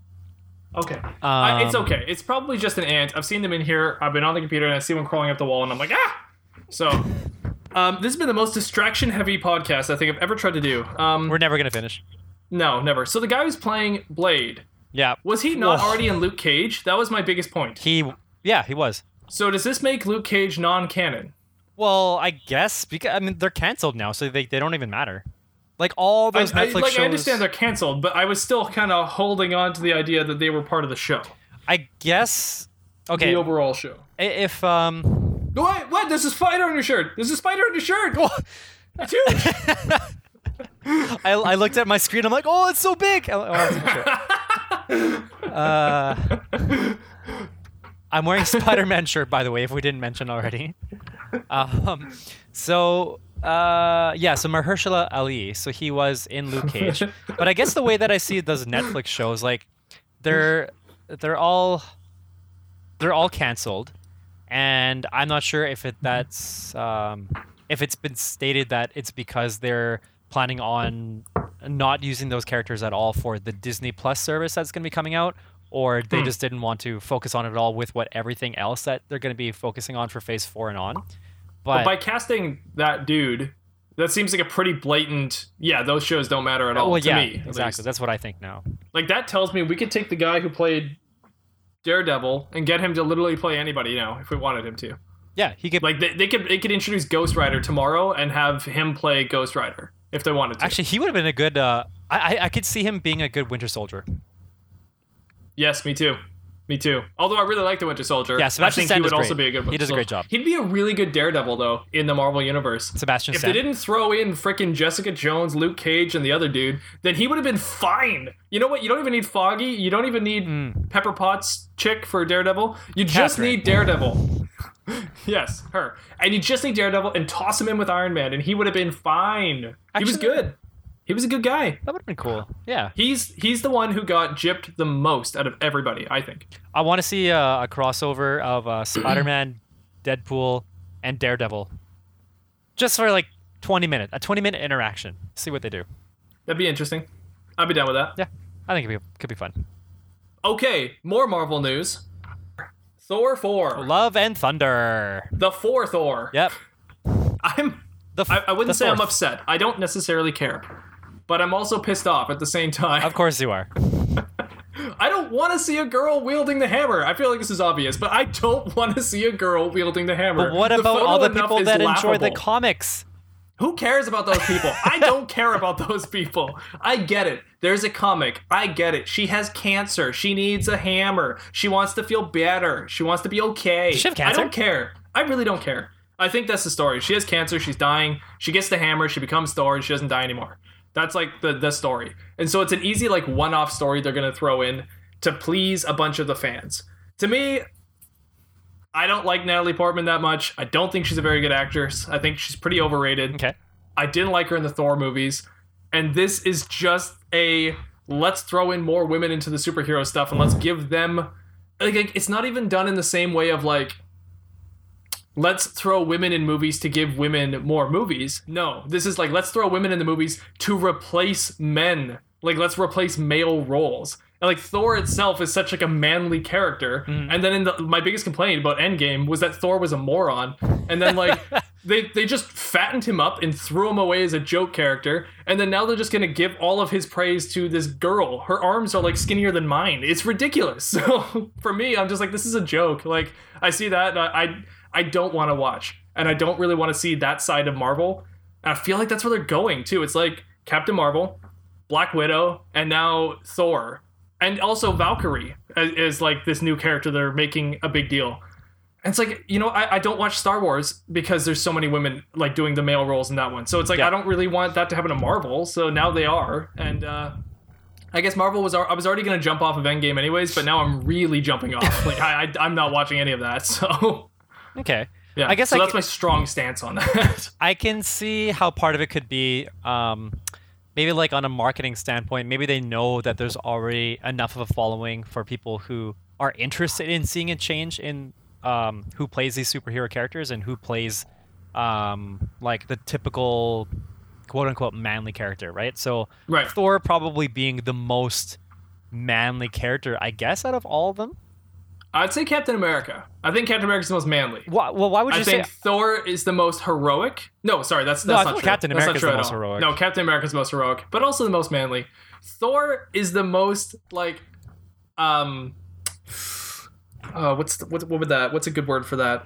[SPEAKER 1] Okay. I, it's
[SPEAKER 2] Um,
[SPEAKER 1] okay. It's probably just an ant. I've seen them in here. I've been on the computer and I see one crawling up the wall and I'm like, ah! So, um, this has been the most distraction heavy podcast I think I've ever tried to do. Um,
[SPEAKER 2] We're never gonna finish.
[SPEAKER 1] no, never. So, the guy who's playing Blade,
[SPEAKER 2] Yeah,
[SPEAKER 1] was he not already in Luke Cage? That was my biggest point.
[SPEAKER 2] he. Yeah, he was.
[SPEAKER 1] So, does this make Luke Cage non canon?
[SPEAKER 2] Well, I guess because I mean they're canceled now, so they, they don't even matter. Like all those
[SPEAKER 1] I-
[SPEAKER 2] Netflix
[SPEAKER 1] like,
[SPEAKER 2] shows.
[SPEAKER 1] I understand they're canceled, but I was still kind of holding on to the idea that they were part of the show,
[SPEAKER 2] I guess. Okay,
[SPEAKER 1] the overall show.
[SPEAKER 2] if um.
[SPEAKER 1] What? What? There's a spider on your shirt. There's a spider on your shirt. It's huge.
[SPEAKER 2] I, I looked at my screen. I'm like, oh, it's so big. I- I wasn't sure. uh, I'm wearing a Spider-Man shirt, by the way, if we didn't mention already. Um, so uh, yeah, so Mahershala Ali. So he was in Luke Cage, but I guess the way that I see those Netflix shows, like they're they're all they're all canceled, and I'm not sure if it that's um, if it's been stated that it's because they're planning on not using those characters at all for the Disney Plus service that's going to be coming out, or they
[SPEAKER 1] Hmm.
[SPEAKER 2] just didn't want to focus on it at all with what everything else that they're going to be focusing on for Phase Four and on. But,
[SPEAKER 1] But by casting that dude, that seems like a pretty blatant. Yeah, those shows don't matter at all
[SPEAKER 2] well,
[SPEAKER 1] to
[SPEAKER 2] yeah,
[SPEAKER 1] me.
[SPEAKER 2] exactly.
[SPEAKER 1] least.
[SPEAKER 2] That's what I think now.
[SPEAKER 1] Like that tells me we could take the guy who played Daredevil and get him to literally play anybody now if we wanted him to.
[SPEAKER 2] Yeah, he could.
[SPEAKER 1] Like they, they could they could introduce Ghost Rider tomorrow and have him play Ghost Rider if they wanted to.
[SPEAKER 2] Actually, he would have been a good. Uh, I, I I could see him being a good Winter Soldier.
[SPEAKER 1] yes, me too. Me too. Although I really like the Winter Soldier.
[SPEAKER 2] Yeah,
[SPEAKER 1] I
[SPEAKER 2] Sebastian
[SPEAKER 1] think
[SPEAKER 2] Stan
[SPEAKER 1] he would also be a good.
[SPEAKER 2] He does a great
[SPEAKER 1] Soldier.
[SPEAKER 2] job.
[SPEAKER 1] He'd be a really good Daredevil though in the Marvel universe.
[SPEAKER 2] Sebastian
[SPEAKER 1] If
[SPEAKER 2] Stan.
[SPEAKER 1] they didn't throw in freaking Jessica Jones, Luke Cage, and the other dude, then he would have been fine. You know what? You don't even need Foggy. You don't even need hmm. Pepper Potts chick for Daredevil. You just need Daredevil. yes, her. And you just need Daredevil and toss him in with Iron Man, and he would have been fine. he was good. He was a good guy.
[SPEAKER 2] that would have been cool. Yeah,
[SPEAKER 1] He's he's the one who got gypped the most out of everybody, I think.
[SPEAKER 2] I want to see a, a crossover of uh, Spider-Man, Deadpool, and Daredevil, just for like 20 minute, a 20 minute interaction. See what they do.
[SPEAKER 1] That'd be interesting. I'd be down with that.
[SPEAKER 2] Yeah, I think it'd could be fun.
[SPEAKER 1] Okay, more Marvel news. Thor 4.
[SPEAKER 2] Love and Thunder.
[SPEAKER 1] The 4 Thor.
[SPEAKER 2] Yep.
[SPEAKER 1] I'm
[SPEAKER 2] The f-
[SPEAKER 1] I, I wouldn't
[SPEAKER 2] the
[SPEAKER 1] say I'm upset. I don't necessarily care. But I'm also pissed off at the same time.
[SPEAKER 2] Of course you are.
[SPEAKER 1] I don't want to see a girl wielding the hammer. I feel like this is obvious, but I don't want to see a girl wielding the hammer.
[SPEAKER 2] But what
[SPEAKER 1] The
[SPEAKER 2] about all the people that enjoy the comics?
[SPEAKER 1] Who cares about those people? I don't care about those people. I get it. There's a comic. I get it. She has cancer. She needs a hammer. She wants to feel better. She wants to be okay.
[SPEAKER 2] she have cancer?
[SPEAKER 1] I don't care. I really don't care. I think that's the story. She has cancer. She's dying. She gets the hammer. She becomes Thor. And she doesn't die anymore. That's like the the story. And so it's an easy like one-off story they're gonna throw in to please a bunch of the fans. To me, I don't like Natalie Portman that much. I don't think she's a very good actress. I think she's pretty overrated.
[SPEAKER 2] Okay.
[SPEAKER 1] I didn't like her in the Thor movies. And this is just a let's throw in more women into the superhero stuff and let's give them like, it's not even done in the same way of like let's throw women in movies to give women more movies. No, this is like let's throw women in the movies to replace men. Like let's replace male roles. And like Thor itself is such like a manly character. Mm. And then in the, my biggest complaint about Endgame was that Thor was a moron. And then like they they just fattened him up and threw him away as a joke character, and then now they're just gonna give all of his praise to this girl. Her arms are like skinnier than mine. It's ridiculous. So for me, I'm just like, this is a joke. Like I see that, and I I, I don't want to watch, and I don't really want to see that side of Marvel. And I feel like that's where they're going too. It's like Captain Marvel, Black Widow, and now Thor, and also Valkyrie is, is like this new character they're making a big deal. And it's like, you know, I, I don't watch Star Wars because there's so many women like doing the male roles in that one. So it's like
[SPEAKER 2] Yeah.
[SPEAKER 1] I don't really want that to happen to Marvel. So now they are. And uh I guess Marvel was I was already gonna jump off of Endgame anyways, but now I'm really jumping off. Like I, I I'm not watching any of that. So
[SPEAKER 2] Okay.
[SPEAKER 1] yeah.
[SPEAKER 2] I guess
[SPEAKER 1] so
[SPEAKER 2] I
[SPEAKER 1] that's my strong stance on that.
[SPEAKER 2] I can see how part of it could be um, maybe like on a marketing standpoint, maybe they know that there's already enough of a following for people who are interested in seeing a change in um, who plays these superhero characters and who plays um, like the typical quote unquote manly character, right? So
[SPEAKER 1] Right.
[SPEAKER 2] Thor probably being the most manly character, I guess, out of all of them.
[SPEAKER 1] I'd say Captain America. I think Captain America's the most manly.
[SPEAKER 2] Why, well, why would you say that?
[SPEAKER 1] I
[SPEAKER 2] say
[SPEAKER 1] think Thor is the most heroic. No, sorry, that's
[SPEAKER 2] No,
[SPEAKER 1] that's
[SPEAKER 2] I
[SPEAKER 1] not true.
[SPEAKER 2] Captain
[SPEAKER 1] not true
[SPEAKER 2] the most heroic.
[SPEAKER 1] No, Captain America's the most heroic, but also the most manly. Thor is the most like, um, uh, what's the, what what would that? What's a good word for that?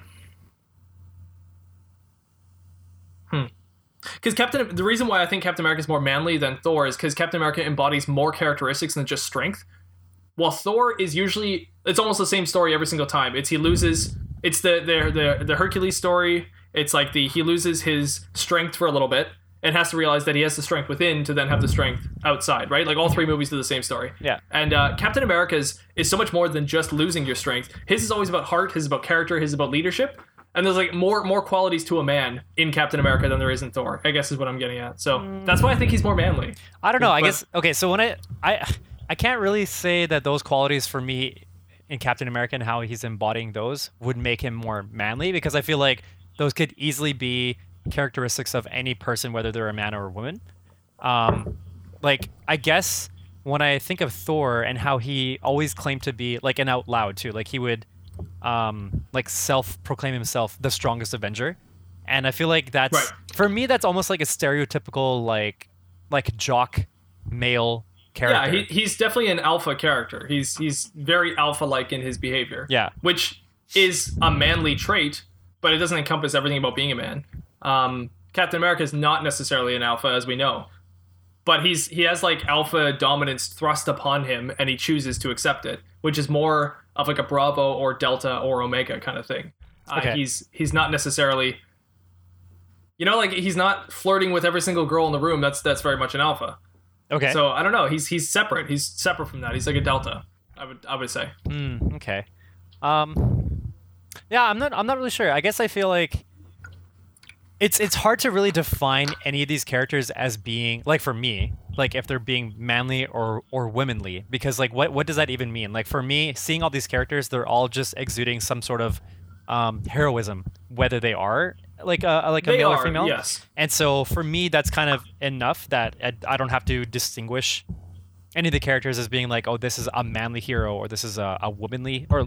[SPEAKER 1] Hmm. Because Captain, the reason why I think Captain America is more manly than Thor is because Captain America embodies more characteristics than just strength. While Thor is usually, it's almost the same story every single time. It's he loses. It's the the the, the Hercules story. It's like the he loses his strength for a little bit and has to realize that he has the strength within to then have the strength outside. Right? Like all three movies do the same story.
[SPEAKER 2] Yeah.
[SPEAKER 1] And uh, Captain America's is so much more than just losing your strength. His is always about heart. His is about character. His is about leadership. And there's like more more qualities to a man in Captain America than there is in Thor. I guess is what I'm getting at. So that's why I think he's more manly.
[SPEAKER 2] I don't know. I
[SPEAKER 1] But-
[SPEAKER 2] guess okay. So when I I I can't really say that those qualities for me in Captain America and how he's embodying those would make him more manly because I feel like those could easily be characteristics of any person, whether they're a man or a woman. Um, like I guess when I think of Thor and how he always claimed to be like an out loud too, like he would um like self proclaim himself the strongest Avenger. And I feel like that's
[SPEAKER 1] Right.
[SPEAKER 2] for me that's almost like a stereotypical like like jock male character.
[SPEAKER 1] Yeah, he, he's definitely an alpha character. He's he's very alpha like in his behavior.
[SPEAKER 2] Yeah.
[SPEAKER 1] which is a manly trait, but it doesn't encompass everything about being a man. Um, Captain America is not necessarily an alpha, as we know, but he's he has like alpha dominance thrust upon him, and he chooses to accept it, which is more of like a Bravo or Delta or Omega kind of thing. Uh,
[SPEAKER 2] Okay.
[SPEAKER 1] He's he's not necessarily. You know, like he's not flirting with every single girl in the room. That's that's very much an alpha.
[SPEAKER 2] Okay.
[SPEAKER 1] So I don't know. He's he's separate. He's separate from that. He's like a delta. I would I would say.
[SPEAKER 2] Hmm, okay. Um, yeah, I'm not. I'm not really sure. I guess I feel like it's it's hard to really define any of these characters as being like for me, like if they're being manly or or womanly, because like what what does that even mean? Like for me, seeing all these characters, they're all just exuding some sort of um, heroism, whether they are like a like a
[SPEAKER 1] They
[SPEAKER 2] male
[SPEAKER 1] are,
[SPEAKER 2] or female.
[SPEAKER 1] yes.
[SPEAKER 2] And so for me, that's kind of enough that I, don't have to distinguish any of the characters as being like, oh, this is a manly hero or this is a, a womanly or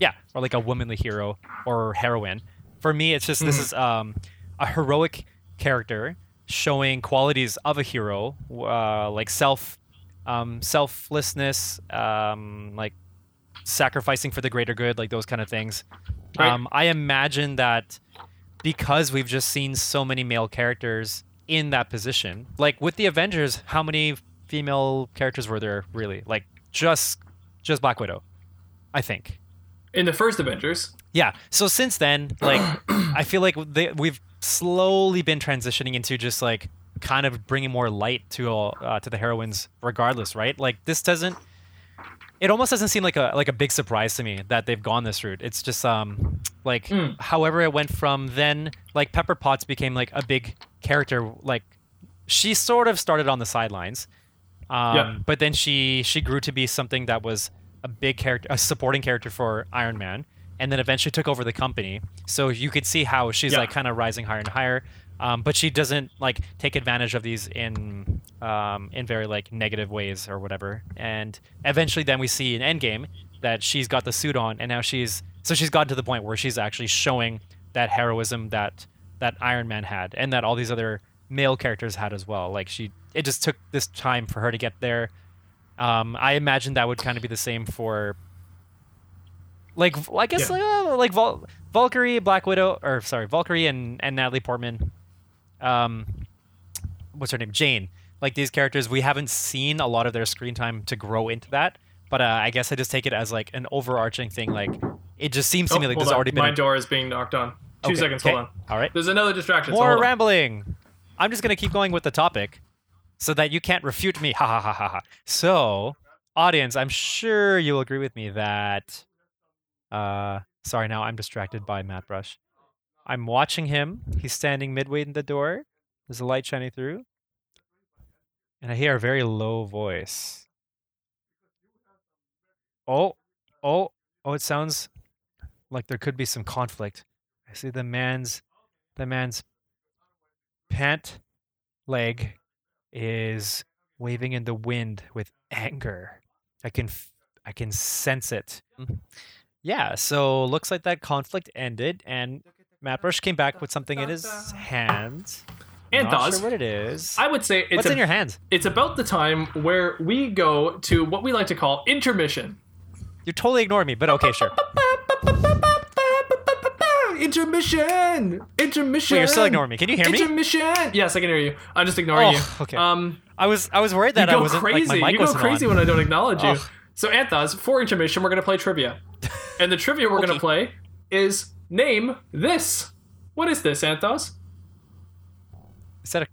[SPEAKER 2] yeah, or like a womanly hero or heroine. For me, it's just this
[SPEAKER 1] Mm-hmm.
[SPEAKER 2] is um, a heroic character showing qualities of a hero, uh, like self, um, selflessness, um, like sacrificing for the greater good, like those kind of things.
[SPEAKER 1] Right.
[SPEAKER 2] Um, I imagine that because we've just seen so many male characters in that position, like with the Avengers, how many female characters were there really? Like just just Black Widow, I think.
[SPEAKER 1] In the first Avengers,
[SPEAKER 2] Yeah. So since then, like, I feel like they, we've slowly been transitioning into just like kind of bringing more light to uh, to the heroines, regardless, right? Like this doesn't. It almost doesn't seem like a like a big surprise to me that they've gone this route. It's just um like
[SPEAKER 1] Mm.
[SPEAKER 2] however it went from then like Pepper Potts became like a big character like she sort of started on the sidelines um,
[SPEAKER 1] Yeah.
[SPEAKER 2] but then she she grew to be something that was a big character, a supporting character for Iron Man, and then eventually took over the company. So you could see how she's
[SPEAKER 1] Yeah.
[SPEAKER 2] like kind of rising higher and higher. Um, but she doesn't like take advantage of these in um, in very like negative ways or whatever. And eventually, then we see in Endgame that she's got the suit on, and now she's so she's gotten to the point where she's actually showing that heroism that that Iron Man had, and that all these other male characters had as well. Like she, it just took this time for her to get there. Um, I imagine that would kind of be the same for, like, I guess
[SPEAKER 1] Yeah.
[SPEAKER 2] uh, like Val- Valkyrie, Black Widow, or sorry, Valkyrie and and Natalie Portman. Um, what's her name? Jane. Like these characters, we haven't seen a lot of their screen time to grow into that. But uh, I guess I just take it as like an overarching thing. Like it just seems to me like
[SPEAKER 1] Oh,
[SPEAKER 2] there's
[SPEAKER 1] on.
[SPEAKER 2] already been
[SPEAKER 1] My
[SPEAKER 2] a-
[SPEAKER 1] door is being knocked on. Two
[SPEAKER 2] Okay,
[SPEAKER 1] seconds.
[SPEAKER 2] okay.
[SPEAKER 1] Hold on.
[SPEAKER 2] All right.
[SPEAKER 1] There's another distraction. so
[SPEAKER 2] More
[SPEAKER 1] on.
[SPEAKER 2] rambling. I'm just gonna keep going with the topic, so that you can't refute me. Ha ha ha ha ha. So, audience, I'm sure you'll agree with me that. Uh, sorry, now I'm distracted by Matt Brush. I'm watching him. He's standing midway in the door. There's a light shining through, and I hear a very low voice. Oh, oh, oh! It sounds like there could be some conflict. I see the man's the man's pant leg is waving in the wind with anger. I can f- I can sense it. Mm-hmm. Yeah, so looks like that conflict ended and Matt Brush came back with something in his hands.
[SPEAKER 1] And
[SPEAKER 2] Not
[SPEAKER 1] thus,
[SPEAKER 2] sure what it is.
[SPEAKER 1] I would say it's
[SPEAKER 2] What's
[SPEAKER 1] a-
[SPEAKER 2] in your hands?
[SPEAKER 1] it's about the time where we go to what we like to call intermission.
[SPEAKER 2] You're totally ignoring me, but okay, sure.
[SPEAKER 1] Intermission. Intermission.
[SPEAKER 2] Wait, you're still ignoring me. Can you hear me?
[SPEAKER 1] Intermission. Yes, I can hear you. I'm just ignoring
[SPEAKER 2] Oh,
[SPEAKER 1] you.
[SPEAKER 2] okay.
[SPEAKER 1] Um,
[SPEAKER 2] I was I was worried
[SPEAKER 1] you
[SPEAKER 2] that I wasn't
[SPEAKER 1] crazy.
[SPEAKER 2] like my mic
[SPEAKER 1] you go crazy
[SPEAKER 2] on.
[SPEAKER 1] when I don't acknowledge you.
[SPEAKER 2] Ugh.
[SPEAKER 1] So Anthos, for intermission, we're gonna play trivia, and the trivia we're gonna play is name this. What is this, Anthos?
[SPEAKER 2] Is that a,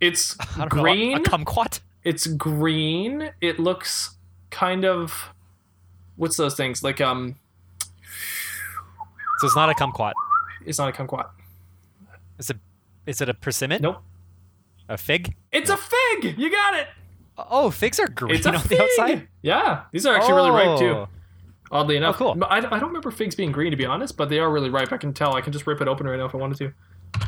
[SPEAKER 1] It's green.
[SPEAKER 2] know, a, kumquat?
[SPEAKER 1] it's green. It looks kind of what's those things like? Um,
[SPEAKER 2] So it's not a kumquat.
[SPEAKER 1] it's not a kumquat.
[SPEAKER 2] Is it is it a persimmon?
[SPEAKER 1] Nope.
[SPEAKER 2] A fig?
[SPEAKER 1] It's a fig. You got it.
[SPEAKER 2] Oh, figs are green
[SPEAKER 1] It's a
[SPEAKER 2] on
[SPEAKER 1] fig.
[SPEAKER 2] the outside.
[SPEAKER 1] Yeah, these are actually really ripe too.
[SPEAKER 2] Oh.
[SPEAKER 1] Oddly enough,
[SPEAKER 2] oh,
[SPEAKER 1] cool. I, I don't remember figs being green to be honest, but they are really ripe. I can tell. I can just rip it open right now if I wanted to.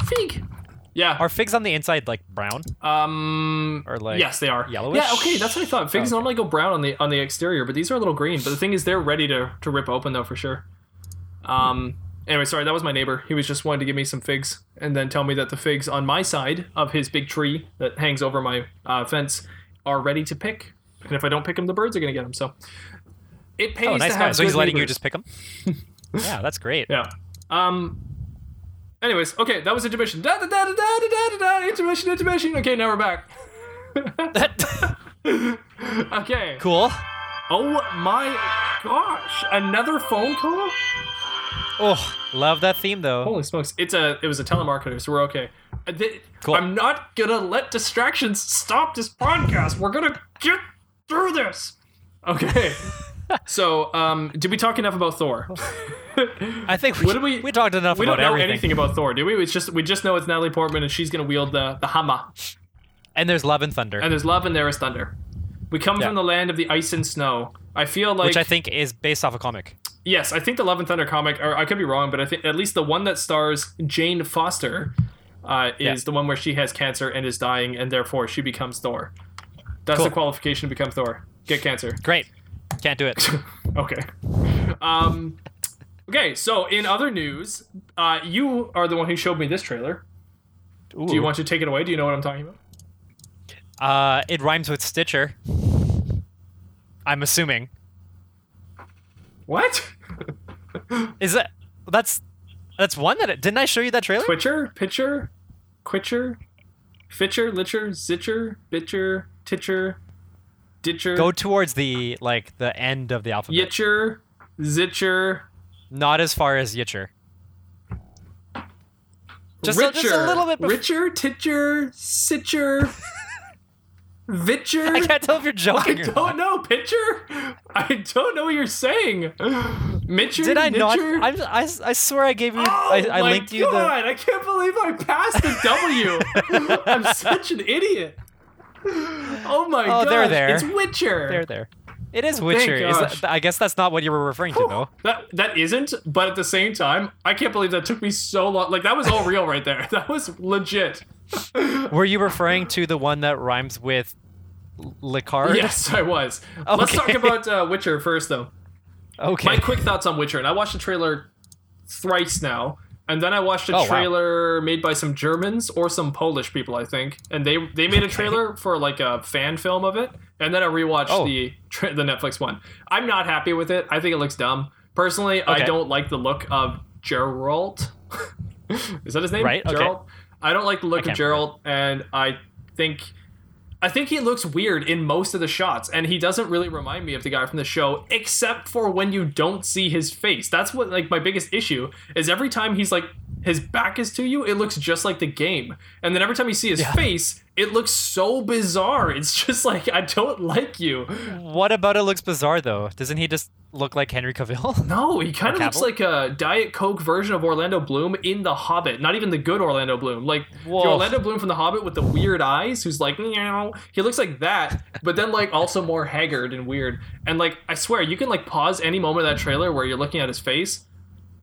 [SPEAKER 1] Fig. Yeah.
[SPEAKER 2] Are figs on the inside like brown?
[SPEAKER 1] Um.
[SPEAKER 2] Or, like,
[SPEAKER 1] yes, they are.
[SPEAKER 2] yellowish?
[SPEAKER 1] Yeah. Okay, that's what I thought. Figs
[SPEAKER 2] Okay.
[SPEAKER 1] normally go brown on the on the exterior, but these are a little green. But the thing is, they're ready to to rip open though for sure. Um. Anyway, sorry, that was my neighbor. He was just wanting to give me some figs and then tell me that the figs on my side of his big tree that hangs over my uh, fence are ready to pick. And if I don't pick them, the birds are gonna get them. So it pays
[SPEAKER 2] Oh, nice
[SPEAKER 1] to
[SPEAKER 2] guy.
[SPEAKER 1] have
[SPEAKER 2] So he's letting you just pick them. yeah, that's great.
[SPEAKER 1] Yeah. Um. Anyways, okay, that was intermission. Da da da da da da da da. Intermission, intermission. Okay, now we're back. okay.
[SPEAKER 2] cool.
[SPEAKER 1] Oh my gosh! Another phone call?
[SPEAKER 2] Oh, love that theme though.
[SPEAKER 1] Holy smokes! It's a it was a telemarketer, so we're okay. Uh,
[SPEAKER 2] Cool.
[SPEAKER 1] I'm not gonna let distractions stop this podcast. We're gonna get through this. Okay. so, um, did we talk enough about Thor?
[SPEAKER 2] I think we,
[SPEAKER 1] we-
[SPEAKER 2] we talked enough
[SPEAKER 1] we
[SPEAKER 2] about
[SPEAKER 1] don't know
[SPEAKER 2] everything.
[SPEAKER 1] anything about Thor, do we? It's just we just know it's Natalie Portman and she's gonna wield the the hammer.
[SPEAKER 2] And there's love and thunder,
[SPEAKER 1] And there's love and there is thunder. We come
[SPEAKER 2] Yeah.
[SPEAKER 1] from the land of the ice and snow. I feel like
[SPEAKER 2] which I think is based off a comic.
[SPEAKER 1] yes, I think the Love and Thunder comic, or I could be wrong, but I think at least the one that stars Jane Foster uh, is
[SPEAKER 2] Yeah.
[SPEAKER 1] the one where she has cancer and is dying, and therefore she becomes Thor. That's
[SPEAKER 2] Cool.
[SPEAKER 1] the qualification to become Thor. Get cancer.
[SPEAKER 2] Great. Can't do it.
[SPEAKER 1] Okay. Um, okay. So in other news, uh, you are the one who showed me this trailer.
[SPEAKER 2] Ooh.
[SPEAKER 1] Do you want to take it away? Do you know what I'm talking about?
[SPEAKER 2] Uh, it rhymes with Stitcher. I'm assuming.
[SPEAKER 1] What?
[SPEAKER 2] Is that that's that's one that didn't I show you that trailer?
[SPEAKER 1] Twitcher, pitcher, quitcher, fitcher, litcher, zitcher, bitcher, titcher, ditcher,
[SPEAKER 2] Go towards the like the end of the alphabet.
[SPEAKER 1] yitcher, zitcher,
[SPEAKER 2] Not as far as Yitcher. Just a, just a little bit. Bef-
[SPEAKER 1] richer, titcher, sitcher, vitcher.
[SPEAKER 2] I can't tell if you're
[SPEAKER 1] I
[SPEAKER 2] joking or
[SPEAKER 1] don't
[SPEAKER 2] not.
[SPEAKER 1] know, pitcher. I don't know what you're saying. Mitcher,
[SPEAKER 2] Did I not? I'm, I, I swear I gave you.
[SPEAKER 1] Oh
[SPEAKER 2] I, I
[SPEAKER 1] my
[SPEAKER 2] linked you the.
[SPEAKER 1] God, I can't believe I passed the W. I'm such an idiot. Oh my god.
[SPEAKER 2] Oh,
[SPEAKER 1] god.
[SPEAKER 2] they're there.
[SPEAKER 1] It's Witcher.
[SPEAKER 2] They're there. It is Witcher. Is
[SPEAKER 1] gosh.
[SPEAKER 2] that, I guess that's not what you were referring to, though.
[SPEAKER 1] That that isn't, but at the same time, I can't believe that took me so long. Like that was all real right there. That was legit.
[SPEAKER 2] Were you referring to the one that rhymes with Licard?
[SPEAKER 1] Yes, I was. Let's talk about uh, Witcher first, though.
[SPEAKER 2] Okay.
[SPEAKER 1] My quick thoughts on Witcher, and I watched the trailer thrice now. And then I watched a
[SPEAKER 2] Oh, wow.
[SPEAKER 1] trailer made by some Germans or some Polish people, I think, and they they made a trailer for like a fan film of it. And then I rewatched
[SPEAKER 2] Oh.
[SPEAKER 1] the the Netflix one. I'm not happy with it. I think it looks dumb. Personally, I don't like the look of Geralt. Is that his name?
[SPEAKER 2] Right, okay.
[SPEAKER 1] I don't like the look of Geralt, and I think I think he looks weird in most of the shots, and he doesn't really remind me of the guy from the show, except for when you don't see his face. That's what like my biggest issue is. Every time he's like his back is to you, it looks just like the game, and then every time you see his
[SPEAKER 2] Yeah.
[SPEAKER 1] face, it looks so bizarre. It's just like I don't like you.
[SPEAKER 2] What about it looks bizarre though? Doesn't he just look like Henry Cavill?
[SPEAKER 1] No, he kind of looks like a Diet Coke version of Orlando Bloom in The Hobbit. Not even the good Orlando Bloom. Like the Orlando Bloom from The Hobbit with the weird eyes, who's like, meow. He looks like that, but then like also more haggard and weird. And like, I swear, you can like pause any moment of that trailer where you're looking at his face,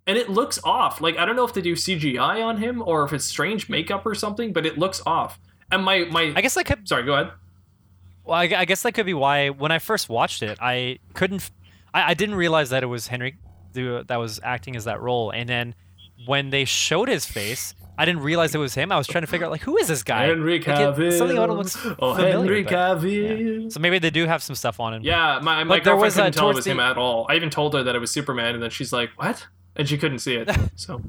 [SPEAKER 1] and it looks off. Like I don't know if they do CGI on him or if it's strange makeup or something, but it looks off. And my my,
[SPEAKER 2] I guess that could.
[SPEAKER 1] sorry, go ahead.
[SPEAKER 2] Well, I, I guess that could be why when I first watched it, I couldn't. I, I didn't realize that it was Henry the- that was acting as that role, and then when they showed his face, I didn't realize it was him. I was trying to figure out like who is this guy?
[SPEAKER 1] Henry
[SPEAKER 2] Like,
[SPEAKER 1] Cavill.
[SPEAKER 2] something about him looks
[SPEAKER 1] oh,
[SPEAKER 2] familiar.
[SPEAKER 1] Henry Cavill.
[SPEAKER 2] So maybe they do have some stuff on him.
[SPEAKER 1] Yeah, my, my
[SPEAKER 2] But
[SPEAKER 1] girlfriend
[SPEAKER 2] was, uh,
[SPEAKER 1] couldn't tell it was him at all. I even told her that it was Superman, and then she's like, "What?" And she couldn't see it. So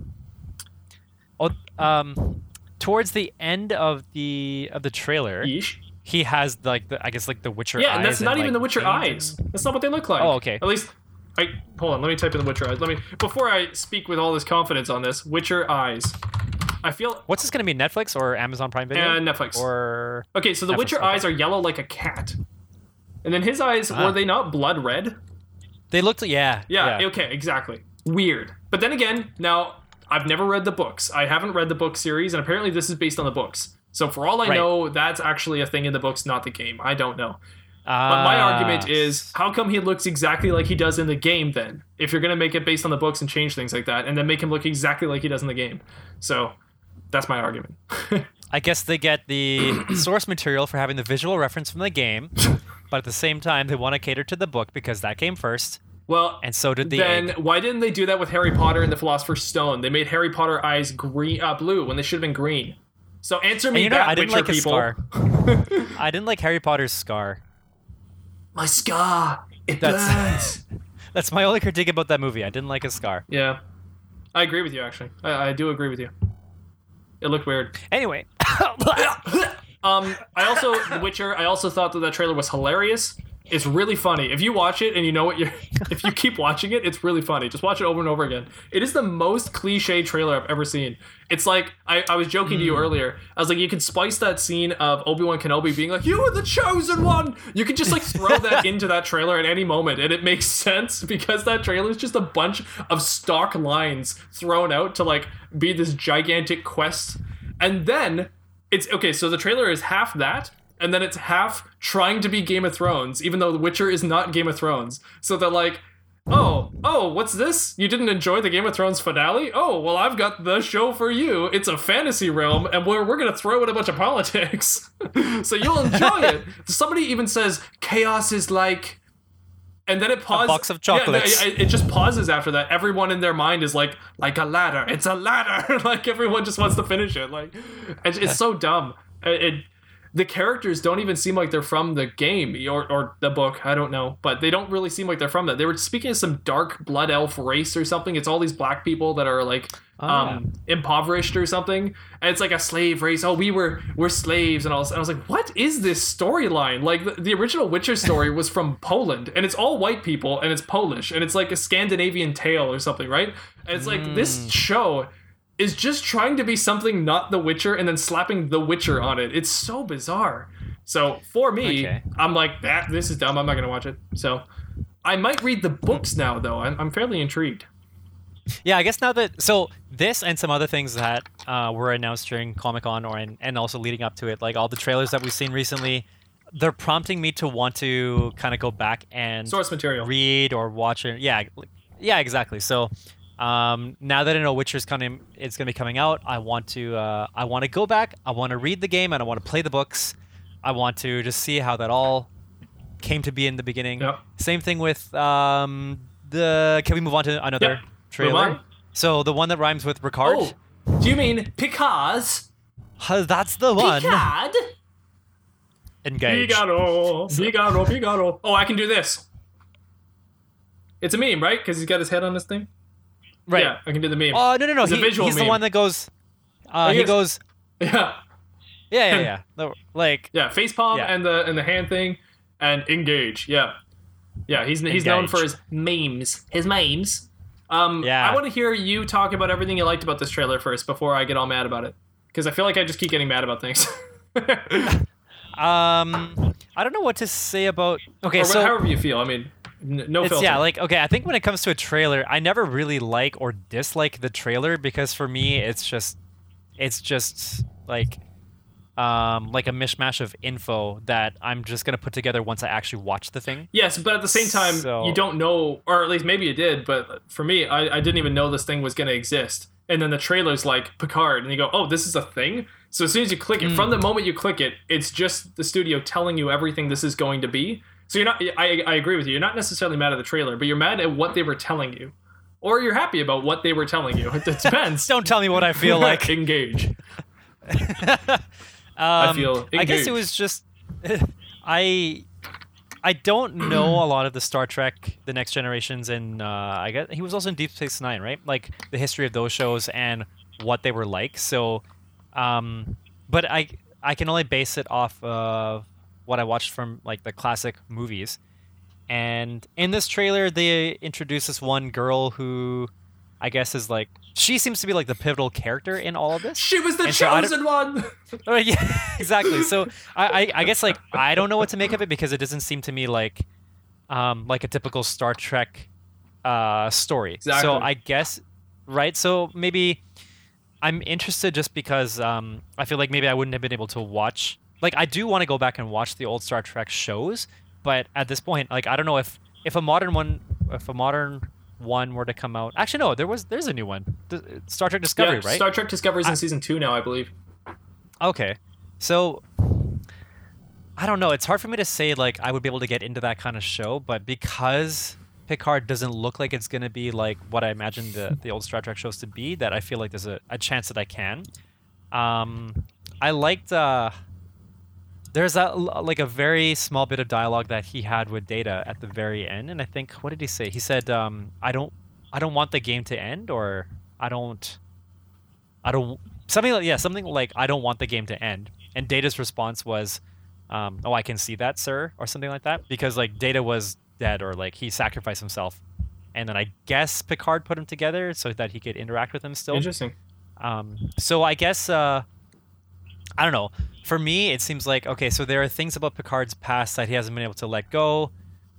[SPEAKER 2] Oh, um, towards the end of the of the trailer,
[SPEAKER 1] yeesh.
[SPEAKER 2] he has like the I guess like the Witcher.
[SPEAKER 1] Yeah, and that's not even
[SPEAKER 2] like,
[SPEAKER 1] the Witcher
[SPEAKER 2] veins
[SPEAKER 1] eyes. That's not what they look like.
[SPEAKER 2] Oh, okay.
[SPEAKER 1] At least, I hold on. Let me type in the Witcher eyes. Let me before I speak with all this confidence on this. Witcher eyes. I feel
[SPEAKER 2] What's this going to be? Netflix or Amazon Prime Video?
[SPEAKER 1] and Netflix.
[SPEAKER 2] or
[SPEAKER 1] okay, so the
[SPEAKER 2] Netflix,
[SPEAKER 1] Witcher
[SPEAKER 2] okay.
[SPEAKER 1] eyes are yellow like a cat, and then his eyes
[SPEAKER 2] Ah.
[SPEAKER 1] were they not blood red?
[SPEAKER 2] they looked yeah
[SPEAKER 1] Yeah, okay, exactly. Weird. But then again, now I've never read the books. I haven't read the book series, and apparently this is based on the books. So for all I
[SPEAKER 2] Right.
[SPEAKER 1] know, that's actually a thing in the books, not the game. I don't know. But my
[SPEAKER 2] Ah.
[SPEAKER 1] argument is, how come he looks exactly like he does in the game then? If you're gonna make it based on the books and change things like that, and then make him look exactly like he does in the game. So that's my argument.
[SPEAKER 2] I guess they get the source material for having the visual reference from the game, but at the same time they want to cater to the book because that came first,
[SPEAKER 1] well,
[SPEAKER 2] and so did the
[SPEAKER 1] then
[SPEAKER 2] egg.
[SPEAKER 1] why didn't they do that with Harry Potter and the Philosopher's Stone? They made Harry Potter eyes green, uh, blue when they should have been green. So answer me
[SPEAKER 2] you know,
[SPEAKER 1] that,
[SPEAKER 2] I didn't
[SPEAKER 1] Witcher
[SPEAKER 2] like his
[SPEAKER 1] people.
[SPEAKER 2] scar. I didn't like Harry Potter's scar.
[SPEAKER 1] My scar, it
[SPEAKER 2] That's-
[SPEAKER 1] burns.
[SPEAKER 2] That's my only critique about that movie. I didn't like his scar.
[SPEAKER 1] yeah, I agree with you. Actually, I, I do agree with you. It looked weird.
[SPEAKER 2] Anyway,
[SPEAKER 1] Um, I also The Witcher. I also thought that that trailer was hilarious. It's really funny. If you watch it and you know what you're, if you keep watching it, it's really funny. Just watch it over and over again. It is the most cliche trailer I've ever seen. It's like I, I was joking to you hmm. earlier. I was like, you can spice that scene of Obi Wan Kenobi being like, "You are the chosen one." You can just like throw that into that trailer at any moment, and it makes sense because that trailer is just a bunch of stock lines thrown out to like be this gigantic quest, and then it's okay. So the trailer is half that, and then it's half trying to be Game of Thrones, even though The Witcher is not Game of Thrones. So they're like, "Oh, oh, what's this? You didn't enjoy the Game of Thrones finale? Oh, well, I've got the show for you. It's a fantasy realm, and we're we're gonna throw in a bunch of politics, so you'll enjoy it." Somebody even says chaos is like. And then it pauses.
[SPEAKER 2] A box of chocolates.
[SPEAKER 1] it, it just pauses after that. Everyone in their mind is like, like a ladder. It's a ladder. like everyone just wants to finish it. Like, it's, it's so dumb. It- the characters don't even seem like they're from the game or, or the book. I don't know, but they don't really seem like they're from that. They were speaking of some dark blood elf race or something. It's all these black people that are like
[SPEAKER 2] Ah.
[SPEAKER 1] um, impoverished or something, and it's like a slave race. Oh, we were we're slaves and all. And I was like, what is this storyline? Like the, the original Witcher story was from Poland, and it's all white people, and it's Polish, and it's like a Scandinavian tale or something, right? And it's like this show is just trying to be something not The Witcher and then slapping The Witcher on it. It's so bizarre. So for me,
[SPEAKER 2] Okay.
[SPEAKER 1] I'm like that. This is dumb. I'm not gonna watch it. So I might read the books now, though. I'm, I'm fairly intrigued.
[SPEAKER 2] yeah, I guess now that so this and some other things that uh, were announced during Comic Con or and, and also leading up to it, like all the trailers that we've seen recently, they're prompting me to want to kind of go back and
[SPEAKER 1] Source material.
[SPEAKER 2] read or watch it. Yeah, yeah, exactly. So um, now that I know Witcher's coming, it's going to be coming out. I want to, uh, I want to go back. I want to read the game and I want to play the books. I want to just see how that all came to be in the beginning.
[SPEAKER 1] Yep.
[SPEAKER 2] Same thing with um, the. Can we move on to another
[SPEAKER 1] Yep.
[SPEAKER 2] Trailer? So the one that rhymes with Ricard.
[SPEAKER 1] Oh, do you mean Picard?
[SPEAKER 2] That's the one.
[SPEAKER 1] Picard?
[SPEAKER 2] Engage.
[SPEAKER 1] Figaro, Figaro, Figaro. Oh, I can do this. It's a meme, right? Because he's got his head on this thing.
[SPEAKER 2] Right.
[SPEAKER 1] Yeah, I can do the meme.
[SPEAKER 2] Oh no no no! He- he's the one that goes. Uh,
[SPEAKER 1] he
[SPEAKER 2] he goes.
[SPEAKER 1] yeah,
[SPEAKER 2] Yeah yeah yeah. The- like
[SPEAKER 1] yeah. Face palm
[SPEAKER 2] Yeah.
[SPEAKER 1] and the and the hand thing and engage. Yeah, yeah. He's he's known for his memes. His memes. Um,
[SPEAKER 2] Yeah.
[SPEAKER 1] I want to hear you talk about everything you liked about this trailer first before I get all mad about it. Because I feel like I just keep getting mad about things.
[SPEAKER 2] um, I don't know what to say about. Okay,
[SPEAKER 1] or
[SPEAKER 2] so
[SPEAKER 1] however you feel. I mean, no
[SPEAKER 2] it's
[SPEAKER 1] filter.
[SPEAKER 2] yeah like okay. I think when it comes to a trailer, I never really like or dislike the trailer because for me it's just it's just like um like a mishmash of info that I'm just gonna put together once I actually watch the thing.
[SPEAKER 1] Yes, but at the same time,
[SPEAKER 2] So-
[SPEAKER 1] you don't know, or at least maybe you did, but for me, I, I didn't even know this thing was going to exist. And then the trailer's like Picard, and you go, oh, this is a thing? So as soon as you click it, from the moment you click it, it's just the studio telling you everything this is going to be. So you're not, I, I agree with you, you're not necessarily mad at the trailer, but you're mad at what they were telling you. Or you're happy about what they were telling you. It depends.
[SPEAKER 2] Don't tell me what I feel like.
[SPEAKER 1] engage.
[SPEAKER 2] Um, I
[SPEAKER 1] feel
[SPEAKER 2] I guess it was just I I don't know a lot of the Star Trek, the Next Generations, and uh, I guess he was also in Deep Space Nine, right? Like the history of those shows and what they were like. So, um, but I I can only base it off of what I watched from like the classic movies. And in this trailer, they introduce this one girl who I guess is like she seems to be like the pivotal character in all of this.
[SPEAKER 1] She was the
[SPEAKER 2] And so
[SPEAKER 1] chosen one.
[SPEAKER 2] Oh, yeah, exactly. So I, I, I guess like I don't know what to make of it because it doesn't seem to me like, um, like a typical Star Trek, uh, story.
[SPEAKER 1] Exactly.
[SPEAKER 2] So I guess, right? So maybe I'm interested just because um, I feel like maybe I wouldn't have been able to watch. Like I do want to go back and watch the old Star Trek shows, but at this point, like I don't know if if a modern one, if a modern one were to come out. Actually, no, there was there's a new one, Star Trek Discovery,
[SPEAKER 1] yeah,
[SPEAKER 2] right?
[SPEAKER 1] Star Trek Discovery's in season two now, I believe.
[SPEAKER 2] Okay. So I don't know. It's hard for me to say like I would be able to get into that kind of show, but because Picard doesn't look like it's going to be like what I imagined the, the old Star Trek shows to be, that I feel like there's a, a chance that I can. Um, I liked uh, there's a like a very small bit of dialogue that he had with Data at the very end, and I think what did he say? He said, um, "I don't, I don't want the game to end," or "I don't, I don't." Something like yeah, something like I don't want the game to end. And Data's response was, um, "Oh, I can see that, sir," or something like that, because like Data was dead or like he sacrificed himself, and then I guess Picard put him together so that he could interact with him still.
[SPEAKER 1] Interesting.
[SPEAKER 2] Um, so I guess uh, I don't know. For me, it seems like okay. So there are things about Picard's past that he hasn't been able to let go,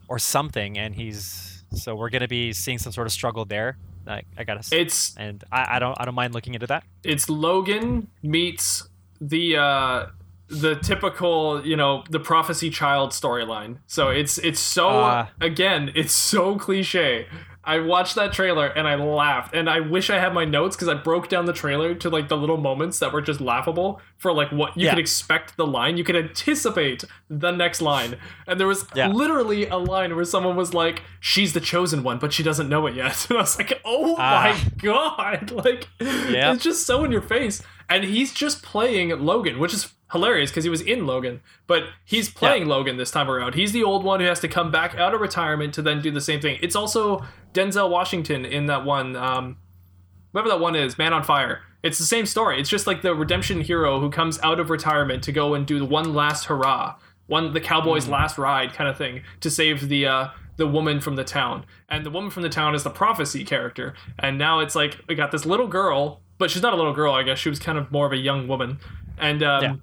[SPEAKER 2] or something, and he's so we're gonna be seeing some sort of struggle there. I, I gotta say,
[SPEAKER 1] It's
[SPEAKER 2] and I, I don't I don't mind looking into that.
[SPEAKER 1] it's Logan meets the uh the typical, you know, the prophecy child storyline. So it's it's so
[SPEAKER 2] Uh.
[SPEAKER 1] again, it's so cliche. I watched that trailer and I laughed, and I wish I had my notes because I broke down the trailer to like the little moments that were just laughable for like what you
[SPEAKER 2] Yeah.
[SPEAKER 1] could expect the line, you could anticipate the next line, and there was
[SPEAKER 2] Yeah.
[SPEAKER 1] literally a line where someone was like, "She's the chosen one, but she doesn't know it yet," and I was like, "Oh
[SPEAKER 2] Ah.
[SPEAKER 1] my god!" Like,
[SPEAKER 2] Yeah.
[SPEAKER 1] it's just so in your face, and he's just playing Logan, which is hilarious because he was in Logan, but he's playing Logan this time around. He's the old one who has to come back out of retirement to then do the same thing. It's also Denzel Washington in that one, um, whatever that one is, Man on Fire. It's the same story. It's just like the redemption hero who comes out of retirement to go and do the one last hurrah, one the cowboy's last ride kind of thing to save the uh, the woman from the town. And the woman from the town is the prophecy character. And now it's like we got this little girl, but she's not a little girl. I guess she was kind of more of a young woman. And um,
[SPEAKER 2] Yeah.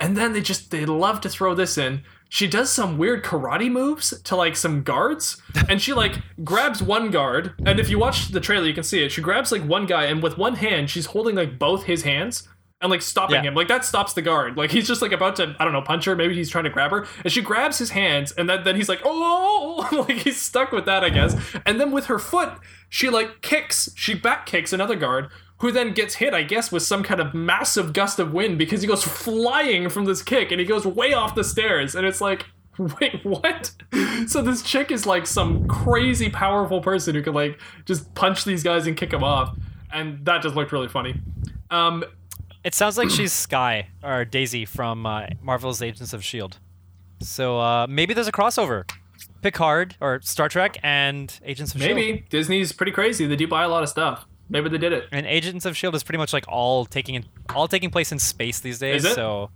[SPEAKER 1] And then they just they love to throw this in. She does some weird karate moves to like some guards, and she like grabs one guard. And if you watch the trailer, you can see it. She grabs like one guy, and with one hand, she's holding like both his hands and like stopping
[SPEAKER 2] Yeah.
[SPEAKER 1] him. Like that stops the guard. Like he's just like about to I don't know punch her. Maybe he's trying to grab her, and she grabs his hands, and then then he's like oh like he's stuck with that I guess. And then with her foot, she like kicks. She back kicks another guard who then gets hit, I guess, with some kind of massive gust of wind because he goes flying from this kick and he goes way off the stairs. And it's like, wait, what? So this chick is like some crazy powerful person who can like just punch these guys and kick them off. and that just looked really funny. Um,
[SPEAKER 2] It sounds like she's Skye or Daisy from uh, Marvel's Agents of Shield. So uh, maybe there's a crossover. Picard or Star Trek and Agents of Shield.
[SPEAKER 1] maybe Disney's pretty crazy. They do buy a lot of stuff. Maybe they did it.
[SPEAKER 2] And Agents of Shield is pretty much like all taking in, all taking place in space these days.
[SPEAKER 1] It?
[SPEAKER 2] So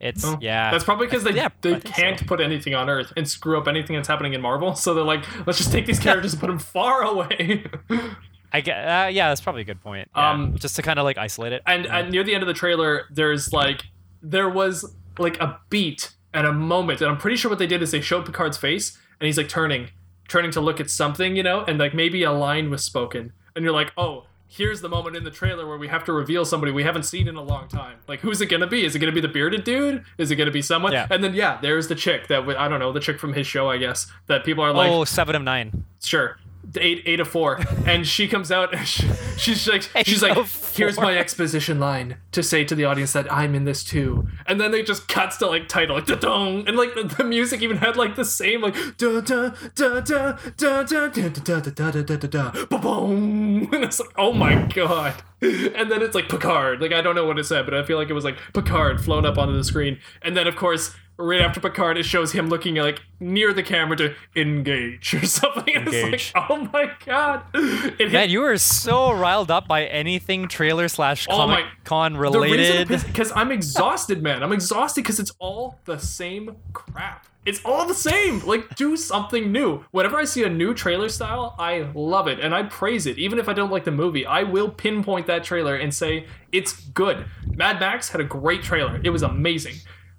[SPEAKER 2] it's
[SPEAKER 1] Oh.
[SPEAKER 2] yeah.
[SPEAKER 1] That's probably because they,
[SPEAKER 2] Yeah,
[SPEAKER 1] they can't
[SPEAKER 2] so.
[SPEAKER 1] put anything on Earth and screw up anything that's happening in Marvel. So they're like, let's just take these characters and put them far away.
[SPEAKER 2] I get, uh, yeah, that's probably a good point. Yeah,
[SPEAKER 1] Um,
[SPEAKER 2] just to kind of like isolate it.
[SPEAKER 1] and, and near the end of the trailer, there's like, there was like a beat and a moment. And I'm pretty sure what they did is they showed Picard's face and he's like turning, turning to look at something, you know, and like maybe a line was spoken. And you're like, oh, here's the moment in the trailer where we have to reveal somebody we haven't seen in a long time. Like, who's it gonna be? Is it gonna be the bearded dude? Is it gonna be someone?
[SPEAKER 2] Yeah.
[SPEAKER 1] And then yeah, there's the chick that I don't know, the chick from his show, I guess. That people are like,
[SPEAKER 2] oh, seven of nine.
[SPEAKER 1] sure, eight eight of four, and she comes out. And she, she's like, she's like, here's my exposition line to say to the audience that I'm in this too. And then they just cuts to like title, like da-dong, and like the, the music even had like the same like da da da da da da da da da da da da da da boom, and it's like, oh my god. And then it's like Picard. Like I don't know what it said, but I feel like it was like Picard flown up onto the screen. And then of course, right after Picard, it shows him looking like near the camera to engage or something. And
[SPEAKER 2] Engage.
[SPEAKER 1] It's like, oh my god. It hit
[SPEAKER 2] Man, you were so riled up by anything trailer slash
[SPEAKER 1] Oh
[SPEAKER 2] Comic Con
[SPEAKER 1] the
[SPEAKER 2] related.
[SPEAKER 1] because I'm exhausted, man. I'm exhausted because it's all the same crap. It's all the same. Like, do something new. Whenever I see a new trailer style, I love it and I praise it. Even if I don't like the movie, I will pinpoint that trailer and say it's good. Mad Max had a great trailer. It was amazing.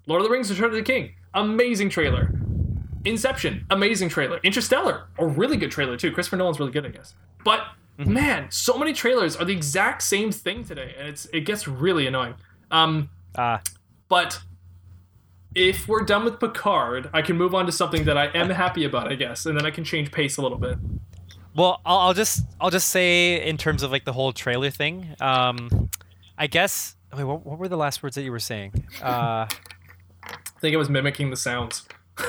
[SPEAKER 1] Lord of the Rings: Return of the King, amazing trailer. Inception, amazing trailer. Interstellar, a really good trailer too. Christopher Nolan's really good, I guess. But man, so many trailers are the exact same thing today, and it's it gets really annoying. Um,
[SPEAKER 2] Ah,
[SPEAKER 1] but if we're done with Picard, I can move on to something that I am happy about, I guess, and then I can change pace a little bit.
[SPEAKER 2] Well, I'll, I'll just I'll just say in terms of like the whole trailer thing. Um, I guess. Wait, what, what were the last words that you were saying? Uh,
[SPEAKER 1] think I was mimicking the sounds.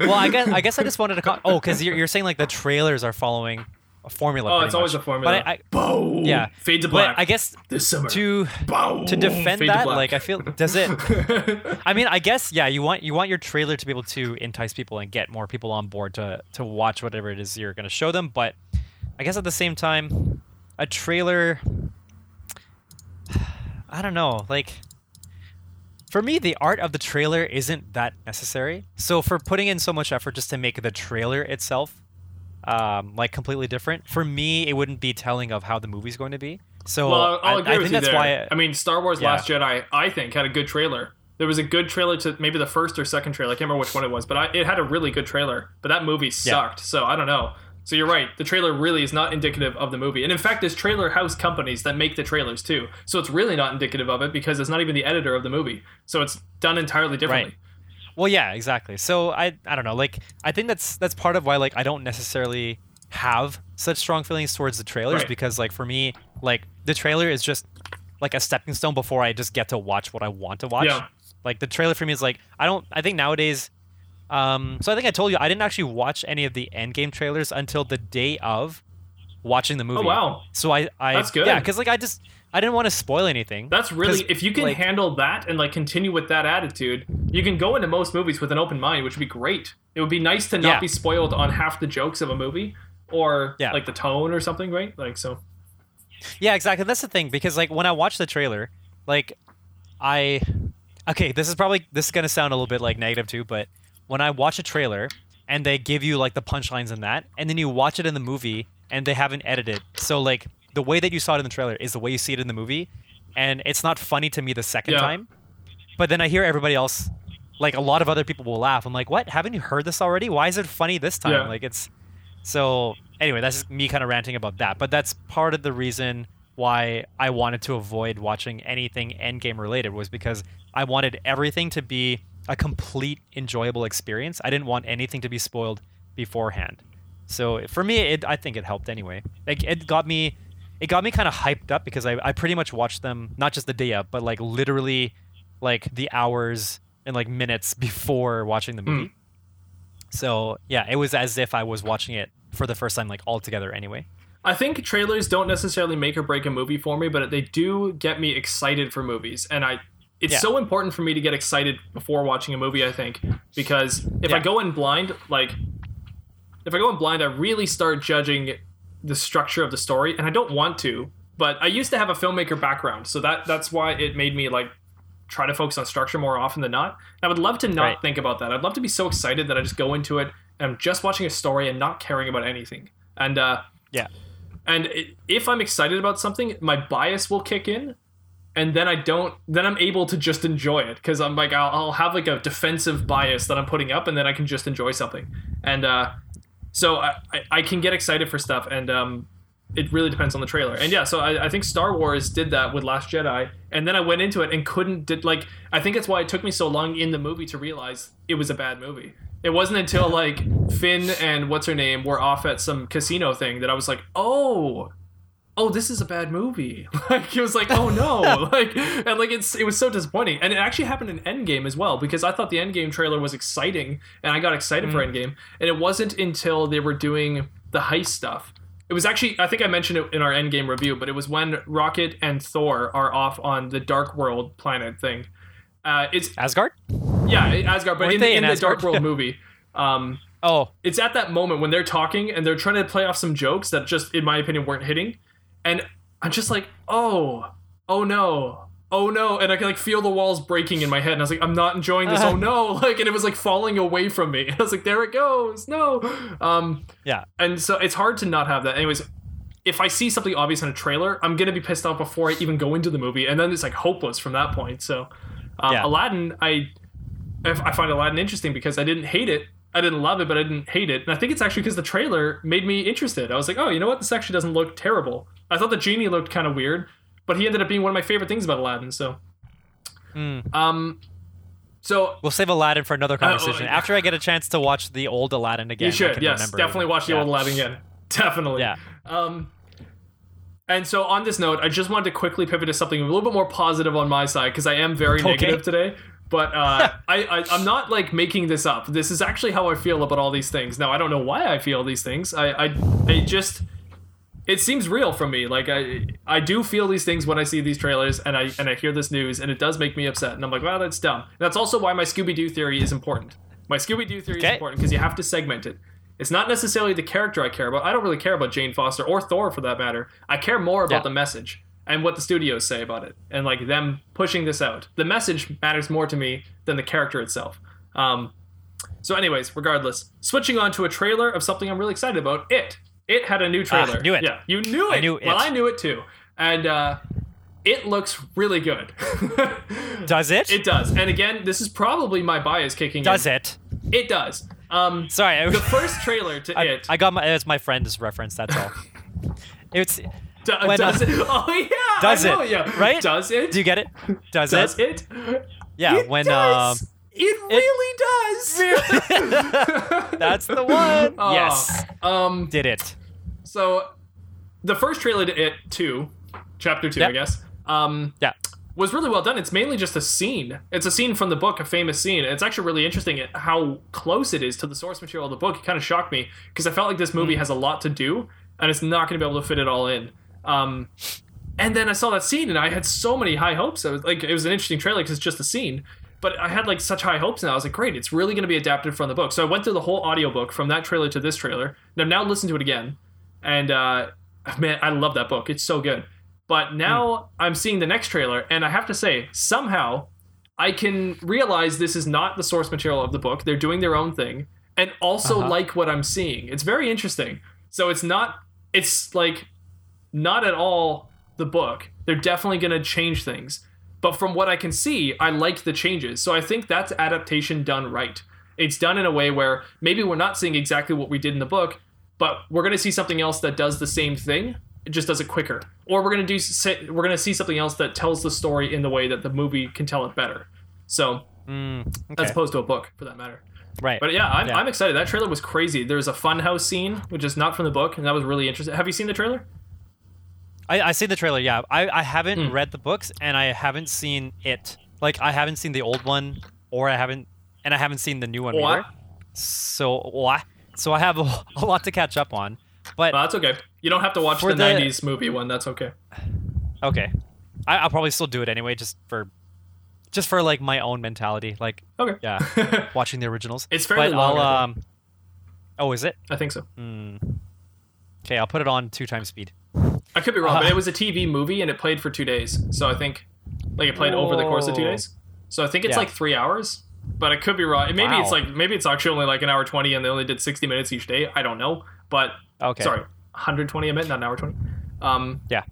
[SPEAKER 2] well, I guess I guess I just wanted to. Con- oh, because you're, you're saying like the trailers are following a formula.
[SPEAKER 1] Oh, it's always
[SPEAKER 2] much.
[SPEAKER 1] a formula.
[SPEAKER 2] But I, I
[SPEAKER 1] Boom.
[SPEAKER 2] yeah.
[SPEAKER 1] Fade to black. but.
[SPEAKER 2] I guess
[SPEAKER 1] this summer.
[SPEAKER 2] to
[SPEAKER 1] Boom.
[SPEAKER 2] to defend
[SPEAKER 1] Fade
[SPEAKER 2] that,
[SPEAKER 1] black.
[SPEAKER 2] like I feel does it. I mean, I guess yeah. You want you want your trailer to be able to entice people and get more people on board to to watch whatever it is you're going to show them. But I guess at the same time, a trailer. I don't know, like. For me, the art of the trailer isn't that necessary. So for putting in so much effort just to make the trailer itself, um, like completely different, for me, it wouldn't be telling of how the movie's going to be. So
[SPEAKER 1] Well, I'll, I'll agree
[SPEAKER 2] I
[SPEAKER 1] with
[SPEAKER 2] think
[SPEAKER 1] you
[SPEAKER 2] that's
[SPEAKER 1] there.
[SPEAKER 2] why.
[SPEAKER 1] I mean, Star Wars:
[SPEAKER 2] Yeah.
[SPEAKER 1] Last Jedi, I think, had a good trailer. There was a good trailer to maybe the first or second trailer. I can't remember which one it was, but I, it had a really good trailer. But that movie sucked, so I don't know. So you're right. The trailer really is not indicative of the movie, and in fact, there's trailer house companies that make the trailers too. So it's really not indicative of it because it's not even the editor of the movie. So it's done entirely differently. Right.
[SPEAKER 2] Well, yeah, exactly. So I I don't know. Like I think that's that's part of why like I don't necessarily have such strong feelings towards the trailers
[SPEAKER 1] Right.
[SPEAKER 2] because like for me like the trailer is just like a stepping stone before I just get to watch what I want to watch.
[SPEAKER 1] Yeah.
[SPEAKER 2] Like the trailer for me is like I don't I think nowadays um so I think I told you I didn't actually watch any of the Endgame trailers until the day of watching the movie.
[SPEAKER 1] Oh wow,
[SPEAKER 2] So I I
[SPEAKER 1] That's good.
[SPEAKER 2] Yeah, cuz like I just I didn't want to spoil anything.
[SPEAKER 1] that's really if you can
[SPEAKER 2] like-
[SPEAKER 1] handle that and like continue with that attitude, you can go into most movies with an open mind, which would be great. It would be nice to not
[SPEAKER 2] Yeah.
[SPEAKER 1] be spoiled on half the jokes of a movie or
[SPEAKER 2] Yeah.
[SPEAKER 1] like the tone or something, right? Like so.
[SPEAKER 2] Yeah, exactly. That's the thing because like when I watch the trailer, like I okay, this is probably this is gonna sound a little bit like negative too, but when I watch a trailer and they give you like the punchlines in that, and then you watch it in the movie and they haven't edited, so like the way that you saw it in the trailer is the way you see it in the movie, and it's not funny to me the second
[SPEAKER 1] Yeah.
[SPEAKER 2] time. But then I hear everybody else, like a lot of other people will laugh. I'm like, what? Haven't you heard this already? Why is it funny this time?
[SPEAKER 1] Yeah.
[SPEAKER 2] Like it's so anyway, that's just me kind of ranting about that. But that's part of the reason why I wanted to avoid watching anything Endgame related was because I wanted everything to be a complete enjoyable experience. I didn't want anything to be spoiled beforehand. So for me, it, I think it helped anyway. Like it got me, it got me kind of hyped up because I, I pretty much watched them not just the day up, but like literally, like the hours and like minutes before watching the hmm. movie. So yeah, it was as if I was watching it for the first time, like all together anyway.
[SPEAKER 1] I think trailers don't necessarily make or break a movie for me, but they do get me excited for movies, and I. It's
[SPEAKER 2] Yeah.
[SPEAKER 1] so important for me to get excited before watching a movie. I think because if I go in blind, like if I go in blind, I really start judging the structure of the story, and I don't want to. But I used to have a filmmaker background, so that that's why it made me like try to focus on structure more often than not. And I would love to not
[SPEAKER 2] Right.
[SPEAKER 1] think about that. I'd love to be so excited that I just go into it and I'm just watching a story and not caring about anything. And uh,
[SPEAKER 2] Yeah.
[SPEAKER 1] and if I'm excited about something, my bias will kick in, and then I don't. Then I'm able to just enjoy it because I'm like I'll, I'll have like a defensive bias that I'm putting up, and then I can just enjoy something. And uh, so I, I, can get excited for stuff, and um, it really depends on the trailer. And yeah, so I, I think Star Wars did that with Last Jedi, and then I went into it and couldn't did like I think it's why it took me so long in the movie to realize it was a bad movie. It wasn't until like Finn and what's her name were off at some casino thing that I was like, oh, oh, this is a bad movie. Like it was like, oh no, like and like it's it was so disappointing. And it actually happened in Endgame as well because I thought the Endgame trailer was exciting and I got excited for Endgame. And it wasn't until they were doing the heist stuff. It was actually I think I mentioned it in our Endgame review, but it was when Rocket and Thor are off on the Dark World planet thing. Uh, it's
[SPEAKER 2] Asgard?
[SPEAKER 1] yeah, Asgard, but
[SPEAKER 2] Weren't
[SPEAKER 1] in,
[SPEAKER 2] they
[SPEAKER 1] in
[SPEAKER 2] in
[SPEAKER 1] the Dark World movie. Um,
[SPEAKER 2] Oh,
[SPEAKER 1] it's at that moment when they're talking and they're trying to play off some jokes that just in my opinion weren't hitting and i'm just like oh oh no oh no. And i can like feel the walls breaking in my head. And i was like i'm not enjoying this oh no. Like and it was like falling away from me. I was like there it goes no. Um
[SPEAKER 2] yeah.
[SPEAKER 1] and so it's hard to not have that. Anyways if i see something obvious in a trailer i'm gonna be pissed off before i even go into the movie. And then it's like hopeless from that point. So um,
[SPEAKER 2] Yeah.
[SPEAKER 1] aladdin i I find Aladdin interesting because I didn't hate it. I didn't love it, but I didn't hate it. And I think it's actually because the trailer made me interested. I was like, oh, you know what? This actually doesn't look terrible. I thought the genie looked kind of weird, but he ended up being one of my favorite things about Aladdin. So,
[SPEAKER 2] Mm.
[SPEAKER 1] um, so
[SPEAKER 2] We'll save Aladdin for another conversation.
[SPEAKER 1] yeah.
[SPEAKER 2] After I get a chance to watch the old Aladdin again.
[SPEAKER 1] you should, yes, definitely
[SPEAKER 2] it.
[SPEAKER 1] watch the
[SPEAKER 2] Yeah.
[SPEAKER 1] old Aladdin again. Definitely.
[SPEAKER 2] Yeah.
[SPEAKER 1] Um, and so on this note, I just wanted to quickly pivot to something a little bit more positive on my side because I am very
[SPEAKER 2] Okay.
[SPEAKER 1] negative today. But uh, I, I, I'm not like making this up. This is actually how I feel about all these things. Now I don't know why I feel these things. I, I, I just, it seems real from me. Like I, I do feel these things when I see these trailers and I and I hear this news and it does make me upset. And I'm like, wow, that's dumb. that's also why my Scooby Doo theory is important. My Scooby Doo theory is important because you have to segment it. It's not necessarily the character I care about. I don't really care about Jane Foster or Thor for that matter. I care more about
[SPEAKER 2] Yeah.
[SPEAKER 1] the message and what the studios say about it and like them pushing this out. The message matters more to me than the character itself. Um, so, anyways, regardless, switching on to a trailer of something I'm really excited about. It. It had a new trailer.
[SPEAKER 2] knew it.
[SPEAKER 1] Yeah, you knew it.
[SPEAKER 2] I knew
[SPEAKER 1] Well,
[SPEAKER 2] it.
[SPEAKER 1] I knew it too, and uh, it looks really good.
[SPEAKER 2] Does it?
[SPEAKER 1] it does. And again, this is probably my bias kicking
[SPEAKER 2] Does
[SPEAKER 1] in.
[SPEAKER 2] Does it?
[SPEAKER 1] It does. Um,
[SPEAKER 2] Sorry. I,
[SPEAKER 1] the first trailer to
[SPEAKER 2] I,
[SPEAKER 1] it.
[SPEAKER 2] I got my. It's my friend's reference. That's all. It's.
[SPEAKER 1] Do-
[SPEAKER 2] when, uh,
[SPEAKER 1] does it? Oh yeah,
[SPEAKER 2] does
[SPEAKER 1] know,
[SPEAKER 2] it,
[SPEAKER 1] Yeah,
[SPEAKER 2] right?
[SPEAKER 1] Does it?
[SPEAKER 2] Do you get it? Does,
[SPEAKER 1] does
[SPEAKER 2] it?
[SPEAKER 1] it?
[SPEAKER 2] Yeah.
[SPEAKER 1] It
[SPEAKER 2] when
[SPEAKER 1] does.
[SPEAKER 2] um.
[SPEAKER 1] it really does.
[SPEAKER 2] That's the one.
[SPEAKER 1] Oh,
[SPEAKER 2] Yes.
[SPEAKER 1] Um.
[SPEAKER 2] Did it?
[SPEAKER 1] So, the first trailer to it two, chapter two, I guess. Um.
[SPEAKER 2] Yeah.
[SPEAKER 1] was really well done. It's mainly just a scene. It's a scene from the book, a famous scene. It's actually really interesting how close it is to the source material of the book. It kind of shocked me because I felt like this movie has a lot to do and it's not going to be able to fit it all in. Um, and then I saw that scene and I had so many high hopes. I was like, it was an interesting trailer because it's just a scene. But I had like such high hopes, and I was like, "Great! It's really going to be adapted from the book." So I went through the whole audiobook from that trailer to this trailer, and I've now listened to it again. And uh, man, I love that book. It's so good. But now I'm seeing the next trailer, and I have to say, somehow I can realize this is not the source material of the book. They're doing their own thing, and also
[SPEAKER 2] Uh-huh.
[SPEAKER 1] like what I'm seeing. It's very interesting. So it's not. It's like not at all the book. They're definitely going to change things. But from what I can see, I like the changes. So I think that's adaptation done right. It's done in a way where maybe we're not seeing exactly what we did in the book, but we're going to see something else that does the same thing. It just does it quicker. Or we're going to do we're going to see something else that tells the story in the way that the movie can tell it better. So,
[SPEAKER 2] Mm,
[SPEAKER 1] as opposed to a book for that matter.
[SPEAKER 2] Right.
[SPEAKER 1] But yeah, I'm,
[SPEAKER 2] Yeah.
[SPEAKER 1] I'm excited. That trailer was crazy. There's a funhouse scene, which is not from the book, and that was really interesting. Have you seen the trailer?
[SPEAKER 2] I, I seen the trailer. Yeah, I, I haven't
[SPEAKER 1] Hmm.
[SPEAKER 2] read the books and I haven't seen it. Like I haven't seen the old one, or I haven't, and I haven't seen the new one
[SPEAKER 1] What?
[SPEAKER 2] either. So what? So I have a, a lot to catch up on. But
[SPEAKER 1] Well, that's okay. You don't have to watch the,
[SPEAKER 2] the-
[SPEAKER 1] 90s movie one. That's okay.
[SPEAKER 2] Okay, I, I'll probably still do it anyway, just for, just for like my own mentality. Like,
[SPEAKER 1] Okay.
[SPEAKER 2] yeah, watching the originals.
[SPEAKER 1] It's fairly
[SPEAKER 2] but
[SPEAKER 1] long,
[SPEAKER 2] I'll, um, oh, is it?
[SPEAKER 1] I think so.
[SPEAKER 2] Okay, I'll put it on two times speed.
[SPEAKER 1] I could be wrong,
[SPEAKER 2] Uh,
[SPEAKER 1] but it was a TV movie and it played for two days. So I think, like, it played over the course of two days. So I think it's
[SPEAKER 2] Yeah.
[SPEAKER 1] like three hours, but I could be wrong. Maybe it's like maybe it's actually only like an hour twenty, and they only did sixty minutes each day. I don't know, but
[SPEAKER 2] Okay.
[SPEAKER 1] sorry, 120 a minute, not an hour 20. Um,
[SPEAKER 2] Yeah.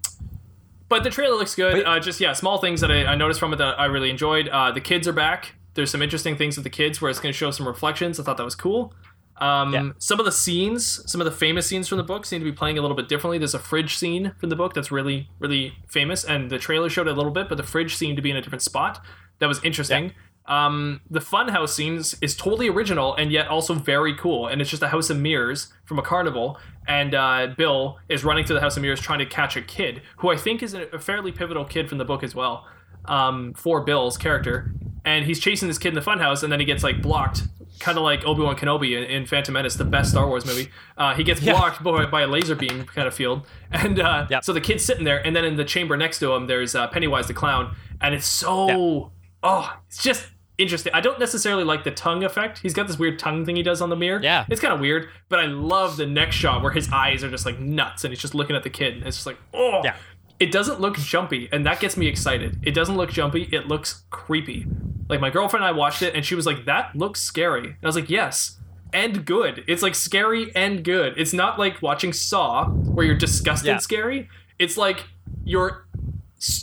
[SPEAKER 1] but the trailer looks good.
[SPEAKER 2] But-
[SPEAKER 1] uh, just yeah, small things that I, I noticed from it that I really enjoyed. Uh, the kids are back. There's some interesting things with the kids where it's going to show some reflections. I thought that was cool. Um,
[SPEAKER 2] Yeah.
[SPEAKER 1] Some of the scenes, some of the famous scenes from the book seem to be playing a little bit differently. There's a fridge scene from the book that's really, really famous, and the trailer showed it a little bit, but the fridge seemed to be in a different spot. That was interesting. Um, the funhouse scenes is totally original and yet also very cool, and it's just a house of mirrors from a carnival, and uh, Bill is running to the house of mirrors trying to catch a kid who I think is a a fairly pivotal kid from the book as well, um, for Bill's character, and he's chasing this kid in the funhouse, and then he gets like blocked, kind of like Obi Wan Kenobi in, in Phantom Menace, the best Star Wars movie. Uh, he gets
[SPEAKER 2] Yeah.
[SPEAKER 1] blocked by, by a laser beam kind of field, and uh,
[SPEAKER 2] Yep.
[SPEAKER 1] so the kid's sitting there, and then in the chamber next to him, there's uh, Pennywise the clown, and it's so oh, it's just interesting. I don't necessarily like the tongue effect. He's got this weird tongue thing he does on the mirror.
[SPEAKER 2] Yeah.
[SPEAKER 1] it's kind of weird, but I love the next shot where his eyes are just like nuts, and he's just looking at the kid, and it's just like oh
[SPEAKER 2] Yeah.
[SPEAKER 1] It doesn't look jumpy, and that gets me excited. It doesn't look jumpy, it looks creepy. Like my girlfriend and I watched it, and she was like, "That looks scary." And I was like, "Yes." And good. It's like scary and good. It's not like watching Saw where you're disgusted
[SPEAKER 2] Yeah.
[SPEAKER 1] scary. It's like you're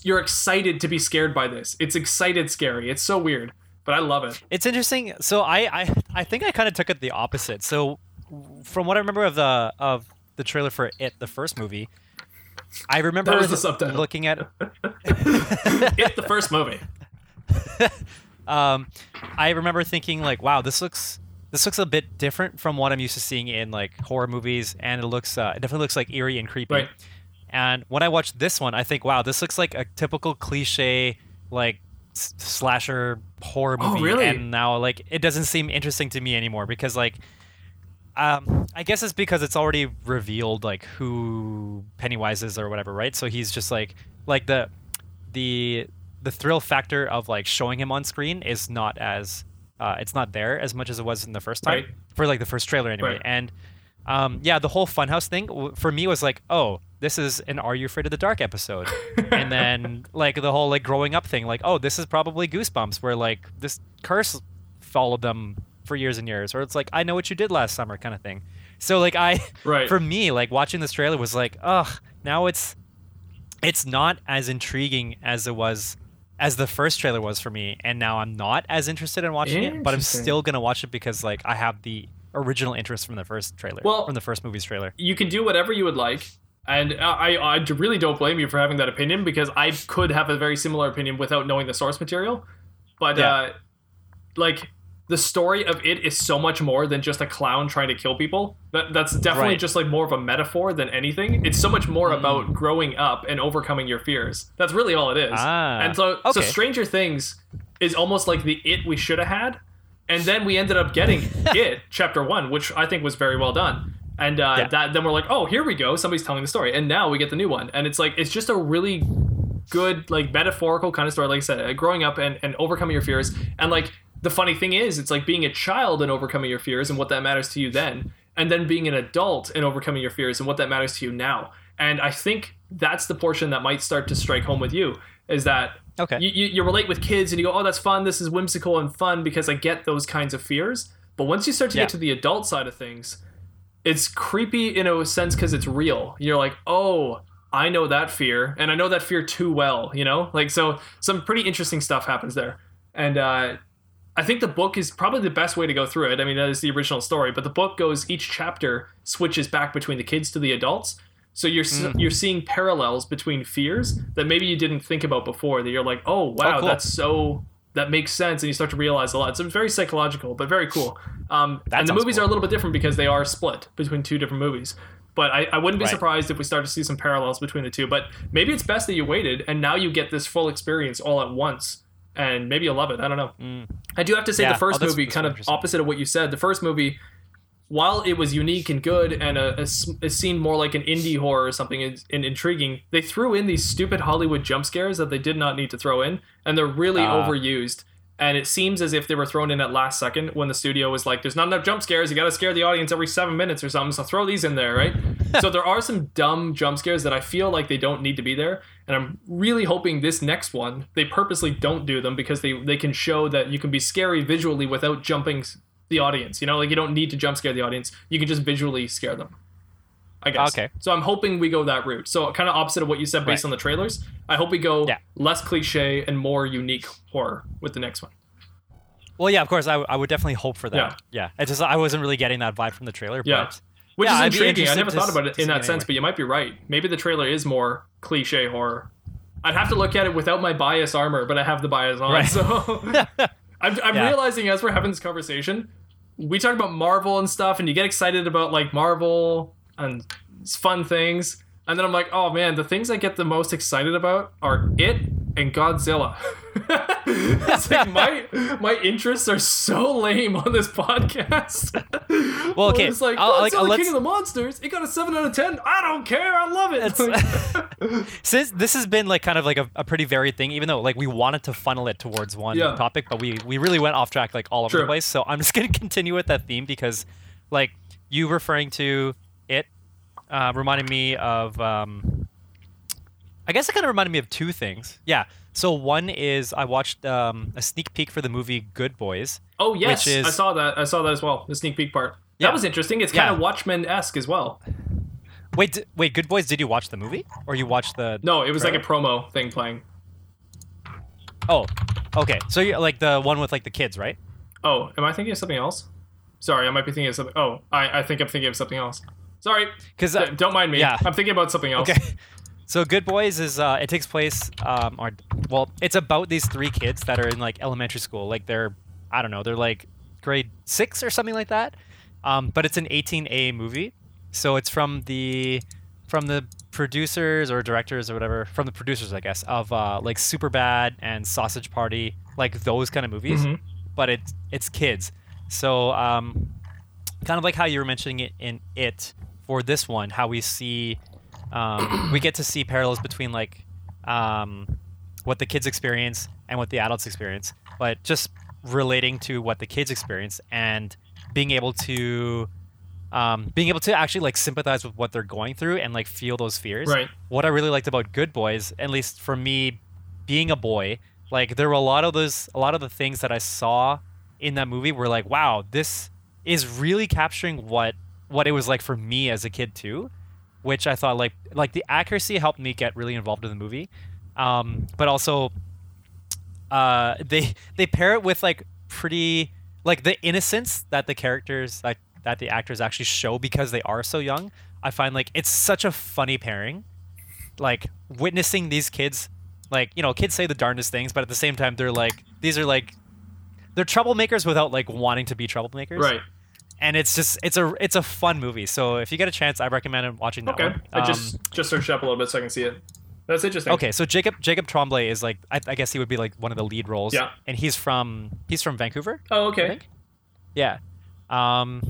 [SPEAKER 1] you're excited to be scared by this. It's excited scary. It's so weird, but I love it.
[SPEAKER 2] It's interesting. So I I, I think I kind of took it the opposite. So from what I remember of the of the trailer for it, the first movie, I remember
[SPEAKER 1] That was the subtitle.
[SPEAKER 2] looking at
[SPEAKER 1] It's the first movie.
[SPEAKER 2] um, I remember thinking like, wow, this looks this looks a bit different from what I'm used to seeing in like horror movies, and it looks uh, it definitely looks like eerie and creepy.
[SPEAKER 1] Right.
[SPEAKER 2] And when I watched this one, I think, wow, this looks like a typical cliche like slasher horror movie.
[SPEAKER 1] Oh,
[SPEAKER 2] movie.
[SPEAKER 1] really?
[SPEAKER 2] And now like it doesn't seem interesting to me anymore because like. Um, I guess it's because it's already revealed like who Pennywise is or whatever, right? So he's just like like the the the thrill factor of like showing him on screen is not as uh, it's not there as much as it was in the first time
[SPEAKER 1] Right.
[SPEAKER 2] for like the first trailer anyway.
[SPEAKER 1] Right.
[SPEAKER 2] And um, yeah, the whole funhouse thing w- for me was like, oh, this is an Are You Afraid of the Dark episode, and then like the whole like growing up thing, like oh, this is probably Goosebumps, where like this curse followed them for years and years, or it's like I know what you did last summer kind of thing. So like I,
[SPEAKER 1] Right.
[SPEAKER 2] for me, like watching this trailer was like, ugh, now it's it's not as intriguing as it was as the first trailer was for me and now i'm not as interested in watching it but i'm still gonna watch it because like i have the original interest from the first trailer
[SPEAKER 1] Well-
[SPEAKER 2] from the first movie's trailer
[SPEAKER 1] you can do whatever you would like. And I, I really don't blame you for having that opinion because I could have a very similar opinion without knowing the source material. But
[SPEAKER 2] Yeah.
[SPEAKER 1] uh, like the story of it is so much more than just a clown trying to kill people. That, that's definitely
[SPEAKER 2] Right.
[SPEAKER 1] just like more of a metaphor than anything. It's so much more about growing up and overcoming your fears. That's really all it is.
[SPEAKER 2] Ah,
[SPEAKER 1] and so, so. Stranger Things is almost like the it we should have had, and then we ended up getting it chapter one, which I think was very well done. And uh,
[SPEAKER 2] Yeah.
[SPEAKER 1] that then we're like, oh, here we go, somebody's telling the story, and now we get the new one, and it's like it's just a really good like metaphorical kind of story like i said uh, growing up and, and overcoming your fears and like the funny thing is it's like being a child and overcoming your fears and what that matters to you then and then being an adult and overcoming your fears and what that matters to you now and i think that's the portion that might start to strike home with you is that
[SPEAKER 2] Okay.
[SPEAKER 1] you, you, you relate with kids and you go oh that's fun this is whimsical and fun because i get those kinds of fears but once you start to
[SPEAKER 2] Yeah.
[SPEAKER 1] get to the adult side of things it's creepy in a sense because it's real. You're like, oh, I know that fear, and I know that fear too well. You know, like so some pretty interesting stuff happens there, and uh, I think the book is probably the best way to go through it. I mean, that is the original story, but the book goes each chapter switches back between the kids to the adults. So you're s you're seeing parallels between fears that maybe you didn't think about before. That you're like, oh wow,
[SPEAKER 2] cool.
[SPEAKER 1] that's so that makes sense, and you start to realize a lot. So it's very psychological, but very cool. Um, and the movies
[SPEAKER 2] cool.
[SPEAKER 1] are a little bit different because they are split between two different movies. But I, I wouldn't be
[SPEAKER 2] Right.
[SPEAKER 1] surprised if we start to see some parallels between the two. But maybe it's best that you waited and now you get this full experience all at once. And maybe you'll love it. I don't know. I do have to say
[SPEAKER 2] Mm. Yeah.
[SPEAKER 1] the first
[SPEAKER 2] Oh, that's-
[SPEAKER 1] movie,
[SPEAKER 2] that's
[SPEAKER 1] kind of opposite of what you said. The first movie, while it was unique and good and a, a seemed more like an indie horror or something and, and intriguing, they threw in these stupid Hollywood jump scares that they did not need to throw in, and they're really
[SPEAKER 2] Ah.
[SPEAKER 1] overused. And it seems as if they were thrown in at last second when the studio was like, "There's not enough jump scares. You got to scare the audience every seven minutes or something. So throw these in there, right?" so there are some dumb jump scares that I feel like they don't need to be there, and I'm really hoping this next one they purposely don't do them because they they can show that you can be scary visually without jumping the audience. You know, like you don't need to jump scare the audience. You can just visually scare them. I guess.
[SPEAKER 2] Okay.
[SPEAKER 1] So I'm hoping we go that route. So kind of opposite of what you said based
[SPEAKER 2] Right.
[SPEAKER 1] on the trailers. I hope we go
[SPEAKER 2] Yeah.
[SPEAKER 1] less cliche and more unique horror with the next one.
[SPEAKER 2] Well, yeah, of course, I, w- I would definitely hope for that.
[SPEAKER 1] Yeah.
[SPEAKER 2] Yeah, it's just I wasn't really getting that vibe from the trailer.
[SPEAKER 1] Yeah.
[SPEAKER 2] but
[SPEAKER 1] Which
[SPEAKER 2] Yeah,
[SPEAKER 1] is intriguing. I never thought about it in that sense, but you might be right. Maybe the trailer is more cliche horror. I'd have to look at it without my bias armor, but I have the bias on.
[SPEAKER 2] Right.
[SPEAKER 1] So I'm, I'm
[SPEAKER 2] Yeah.
[SPEAKER 1] realizing as we're having this conversation, we talk about Marvel and stuff, and you get excited about like Marvel and fun things. And then I'm like, oh man, the things I get the most excited about are it and Godzilla. it's like my my interests are so lame on this podcast.
[SPEAKER 2] Well, okay,
[SPEAKER 1] it's like
[SPEAKER 2] I'll-
[SPEAKER 1] Godzilla
[SPEAKER 2] like,
[SPEAKER 1] King of the Monsters. It got a seven out of ten. I don't care. I love it.
[SPEAKER 2] since this has been like kind of like a, a pretty varied thing, even though like we wanted to funnel it towards one
[SPEAKER 1] Yeah.
[SPEAKER 2] topic, but we we really went off track like all over
[SPEAKER 1] True.
[SPEAKER 2] the place. So I'm just gonna continue with that theme because, like, you referring to it uh, reminded me of. Um, I guess it kind of reminded me of two things. Yeah. So one is I watched um, a sneak peek for the movie Good Boys.
[SPEAKER 1] oh yes,
[SPEAKER 2] is-
[SPEAKER 1] I saw that. I saw that as well. The sneak peek part.
[SPEAKER 2] Yeah.
[SPEAKER 1] That was interesting. It's
[SPEAKER 2] Yeah.
[SPEAKER 1] kind of Watchmen esque as well.
[SPEAKER 2] Wait, d- wait, Good Boys. Did you watch the movie or you watched the?
[SPEAKER 1] No, it was like a promo thing playing.
[SPEAKER 2] Oh, okay. So you're like the one with like the kids, right?
[SPEAKER 1] Oh, am I thinking of something else? Sorry, I might be thinking of something. Oh, I, I think I'm thinking of something else. Sorry,
[SPEAKER 2] Because
[SPEAKER 1] D- don't mind me.
[SPEAKER 2] yeah.
[SPEAKER 1] I'm thinking about something else.
[SPEAKER 2] Okay. So Good Boys is uh, it takes place um or well it's about these three kids that are in like elementary school like they're I don't know they're like grade six or something like that, um but it's an 18A movie, so it's from the from the producers or directors or whatever from the producers I guess of uh like Superbad and Sausage Party like those kind of movies,
[SPEAKER 1] Mhm.
[SPEAKER 2] but it's it's kids, so um kind of like how you were mentioning it in it for this one how we see um, we get to see parallels between like um, what the kids experience and what the adults experience but just relating to what the kids experience and being able to um, being able to actually like sympathize with what they're going through and like feel those fears
[SPEAKER 1] Right.
[SPEAKER 2] what i really liked about good boys at least for me being a boy like there were a lot of those a lot of the things that i saw in that movie were like wow this is really capturing what what it was like for me as a kid too which i thought like like the accuracy helped me get really involved in the movie. Um but also uh they they pair it with like pretty like the innocence that the characters like that the actors actually show because they are so young i find like it's such a funny pairing. Like witnessing these kids like you know kids say the darndest things but at the same time they're like these are like they're troublemakers without like wanting to be troublemakers.
[SPEAKER 1] Right.
[SPEAKER 2] And it's just it's a it's a fun movie so if you get a chance i recommend watching that
[SPEAKER 1] Okay.
[SPEAKER 2] one
[SPEAKER 1] I
[SPEAKER 2] Um,
[SPEAKER 1] just just searched up a little bit so I can see it. That's interesting.
[SPEAKER 2] okay so jacob jacob tremblay is like I, I guess he would be like one of the lead roles
[SPEAKER 1] Yeah.
[SPEAKER 2] and he's from he's from vancouver
[SPEAKER 1] Oh, okay.
[SPEAKER 2] Yeah. Um,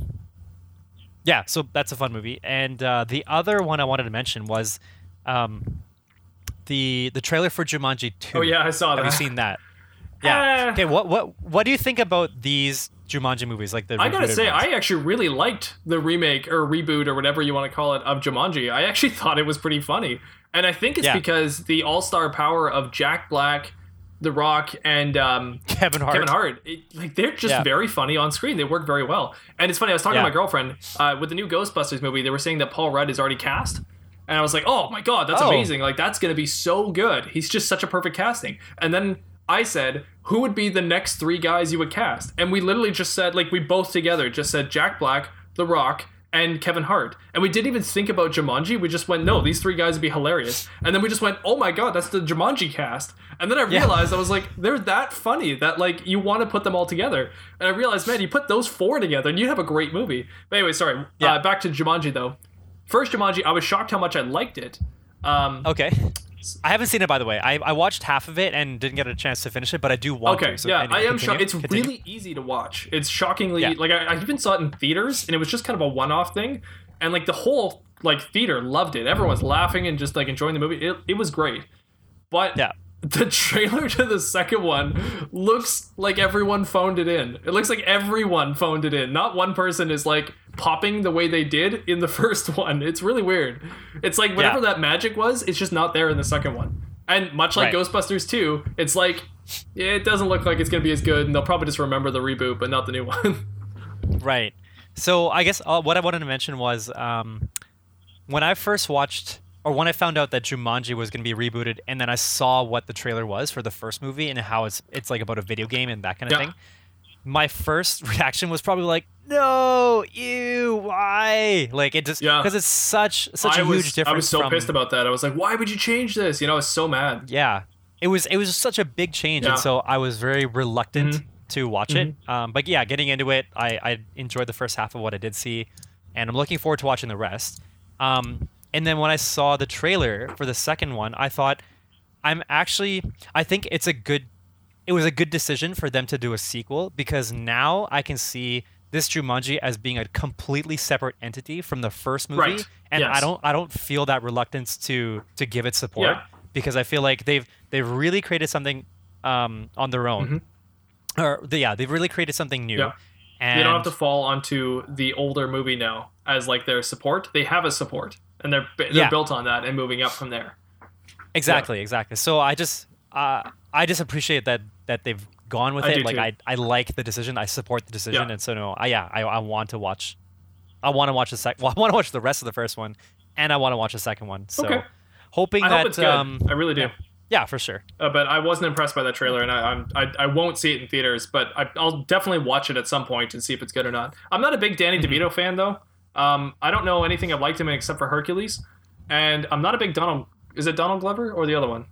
[SPEAKER 2] yeah, so that's a fun movie. And uh, the other one I wanted to mention was um, the the trailer for Jumanji 2.
[SPEAKER 1] Oh yeah, I saw that.
[SPEAKER 2] Have you seen that? Yeah.
[SPEAKER 1] Uh,
[SPEAKER 2] okay, what what what do you think about these Jumanji movies? Like the
[SPEAKER 1] I gotta say,
[SPEAKER 2] ones?
[SPEAKER 1] I actually really liked the remake or reboot or whatever you want to call it of Jumanji. I actually thought it was pretty funny, and I think it's
[SPEAKER 2] Yeah.
[SPEAKER 1] because the all-star power of Jack Black, The Rock, and um,
[SPEAKER 2] Kevin Hart.
[SPEAKER 1] Kevin Hart. It, like they're just
[SPEAKER 2] Yeah.
[SPEAKER 1] very funny on screen. They work very well. And it's funny. I was talking
[SPEAKER 2] Yeah.
[SPEAKER 1] to my girlfriend uh, with the new Ghostbusters movie. They were saying that Paul Rudd is already cast, and I was like, "Oh my god, that's
[SPEAKER 2] Oh.
[SPEAKER 1] amazing! Like that's gonna be so good. He's just such a perfect casting." And then I said, "Who would be the next three guys you would cast?" And we literally just said, like, we both together just said Jack Black, The Rock. And Kevin Hart. And we didn't even think about Jumanji. We just went, no, these three guys would be hilarious. And then we just went, oh my god, that's the Jumanji cast. And then I
[SPEAKER 2] Yeah.
[SPEAKER 1] realized I was like, they're that funny that like you want to put them all together. And I realized, man, you put those four together and you have a great movie. But anyway, sorry.
[SPEAKER 2] Yeah.
[SPEAKER 1] Uh, back to Jumanji though. First Jumanji, I was shocked how much I liked it. Um,
[SPEAKER 2] Okay. I haven't seen it by the way. I, I watched half of it and didn't get a chance to finish it, but I do want
[SPEAKER 1] Okay,
[SPEAKER 2] to. So
[SPEAKER 1] yeah,
[SPEAKER 2] anyway,
[SPEAKER 1] I am shocked. It's
[SPEAKER 2] continue.
[SPEAKER 1] really easy to watch. It's shockingly
[SPEAKER 2] Yeah.
[SPEAKER 1] like I, I even saw it in theaters, and it was just kind of a one-off thing, and like the whole like theater loved it. Everyone was laughing and just like enjoying the movie. It, it was great, but
[SPEAKER 2] Yeah.
[SPEAKER 1] The trailer to the second one looks like everyone phoned it in. It looks like everyone phoned it in. Not one person is like popping the way they did in the first one. It's really weird. It's like whatever
[SPEAKER 2] Yeah.
[SPEAKER 1] that magic was, it's just not there in the second one. And much like
[SPEAKER 2] Right.
[SPEAKER 1] Ghostbusters 2, it's like it doesn't look like it's going to be as good, and they'll probably just remember the reboot, but not the new one.
[SPEAKER 2] Right. So I guess uh, what I wanted to mention was um, when I first watched, or when I found out that Jumanji was going to be rebooted, and then I saw what the trailer was for the first movie and how it's it's like about a video game and that kind of
[SPEAKER 1] Yeah.
[SPEAKER 2] thing. My first reaction was probably like, "No, ew, why?" Like it just
[SPEAKER 1] Yeah.
[SPEAKER 2] because it's such such
[SPEAKER 1] I
[SPEAKER 2] a
[SPEAKER 1] was,
[SPEAKER 2] huge difference.
[SPEAKER 1] I was so
[SPEAKER 2] from,
[SPEAKER 1] pissed about that. I was like, why would you change this? You know, I was so mad.
[SPEAKER 2] Yeah, it was it was such a big change,
[SPEAKER 1] Yeah.
[SPEAKER 2] and so I was very reluctant
[SPEAKER 1] Mhm.
[SPEAKER 2] to watch it. Um, but yeah, getting into it, I, I enjoyed the first half of what I did see, and I'm looking forward to watching the rest. Um, and then when I saw the trailer for the second one, I thought I'm actually I think it's a good it was a good decision for them to do a sequel because now I can see this Jumanji as being a completely separate entity from the first movie,
[SPEAKER 1] Right.
[SPEAKER 2] and
[SPEAKER 1] Yes.
[SPEAKER 2] I don't I don't feel that reluctance to to give it support
[SPEAKER 1] Yeah.
[SPEAKER 2] because I feel like they've they've really created something um, on their own, or the, yeah, they've really created something new.
[SPEAKER 1] Mm-hmm. Yeah.
[SPEAKER 2] And
[SPEAKER 1] They don't have to fall onto the older movie now as like their support. They have a support, and they're they're
[SPEAKER 2] Yeah.
[SPEAKER 1] built on that and moving up from there.
[SPEAKER 2] exactly exactly. So I just uh, I just appreciate that that they've gone with
[SPEAKER 1] I
[SPEAKER 2] it. Like
[SPEAKER 1] too.
[SPEAKER 2] I I like the decision. I support the decision,
[SPEAKER 1] Yeah.
[SPEAKER 2] and so no, I yeah I, I want to watch. I want to watch the second. Well, I want to watch the rest of the first one, and I want to watch the second one. So
[SPEAKER 1] Okay.
[SPEAKER 2] hoping
[SPEAKER 1] I
[SPEAKER 2] that
[SPEAKER 1] hope it's good.
[SPEAKER 2] um
[SPEAKER 1] I really do.
[SPEAKER 2] yeah. yeah for sure.
[SPEAKER 1] Uh, but I wasn't impressed by that trailer, and I, I'm I, I won't see it in theaters. But I, I'll definitely watch it at some point and see if it's good or not. I'm not a big Danny
[SPEAKER 2] Mm-hmm.
[SPEAKER 1] DeVito fan though. Um, I don't know anything I've liked him in except for Hercules, and I'm not a big Donald. Is it Donald Glover or the other one?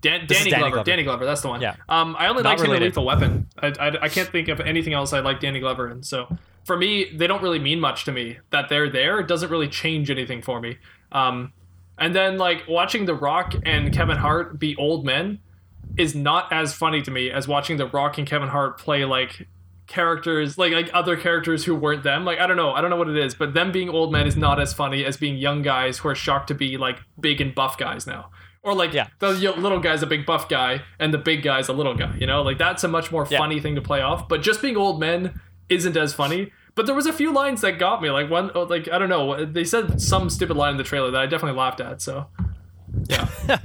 [SPEAKER 1] Dan, Danny,
[SPEAKER 2] Danny
[SPEAKER 1] Glover.
[SPEAKER 2] Glover.
[SPEAKER 1] Danny Glover. That's the one.
[SPEAKER 2] Yeah.
[SPEAKER 1] Um, I only
[SPEAKER 2] Not
[SPEAKER 1] liked him in. Lethal Weapon. I, I, I can't think of anything else I like Danny Glover in. So for me, they don't really mean much to me. That they're there it doesn't really change anything for me. Um, and then like watching The Rock and Kevin Hart be old men is not as funny to me as watching The Rock and Kevin Hart play like characters like like other characters who weren't them. Like I don't know, I don't know what it is, but them being old men is not as funny as being young guys who are shocked to be like big and buff guys now. Or like
[SPEAKER 2] Yeah.
[SPEAKER 1] the little guy's a big buff guy and the big guy's a little guy, you know? Like that's a much more
[SPEAKER 2] Yeah.
[SPEAKER 1] funny thing to play off, but just being old men isn't as funny. But there was a few lines that got me. Like one oh, like I don't know, they said some stupid line in the trailer that I definitely laughed at, so yeah.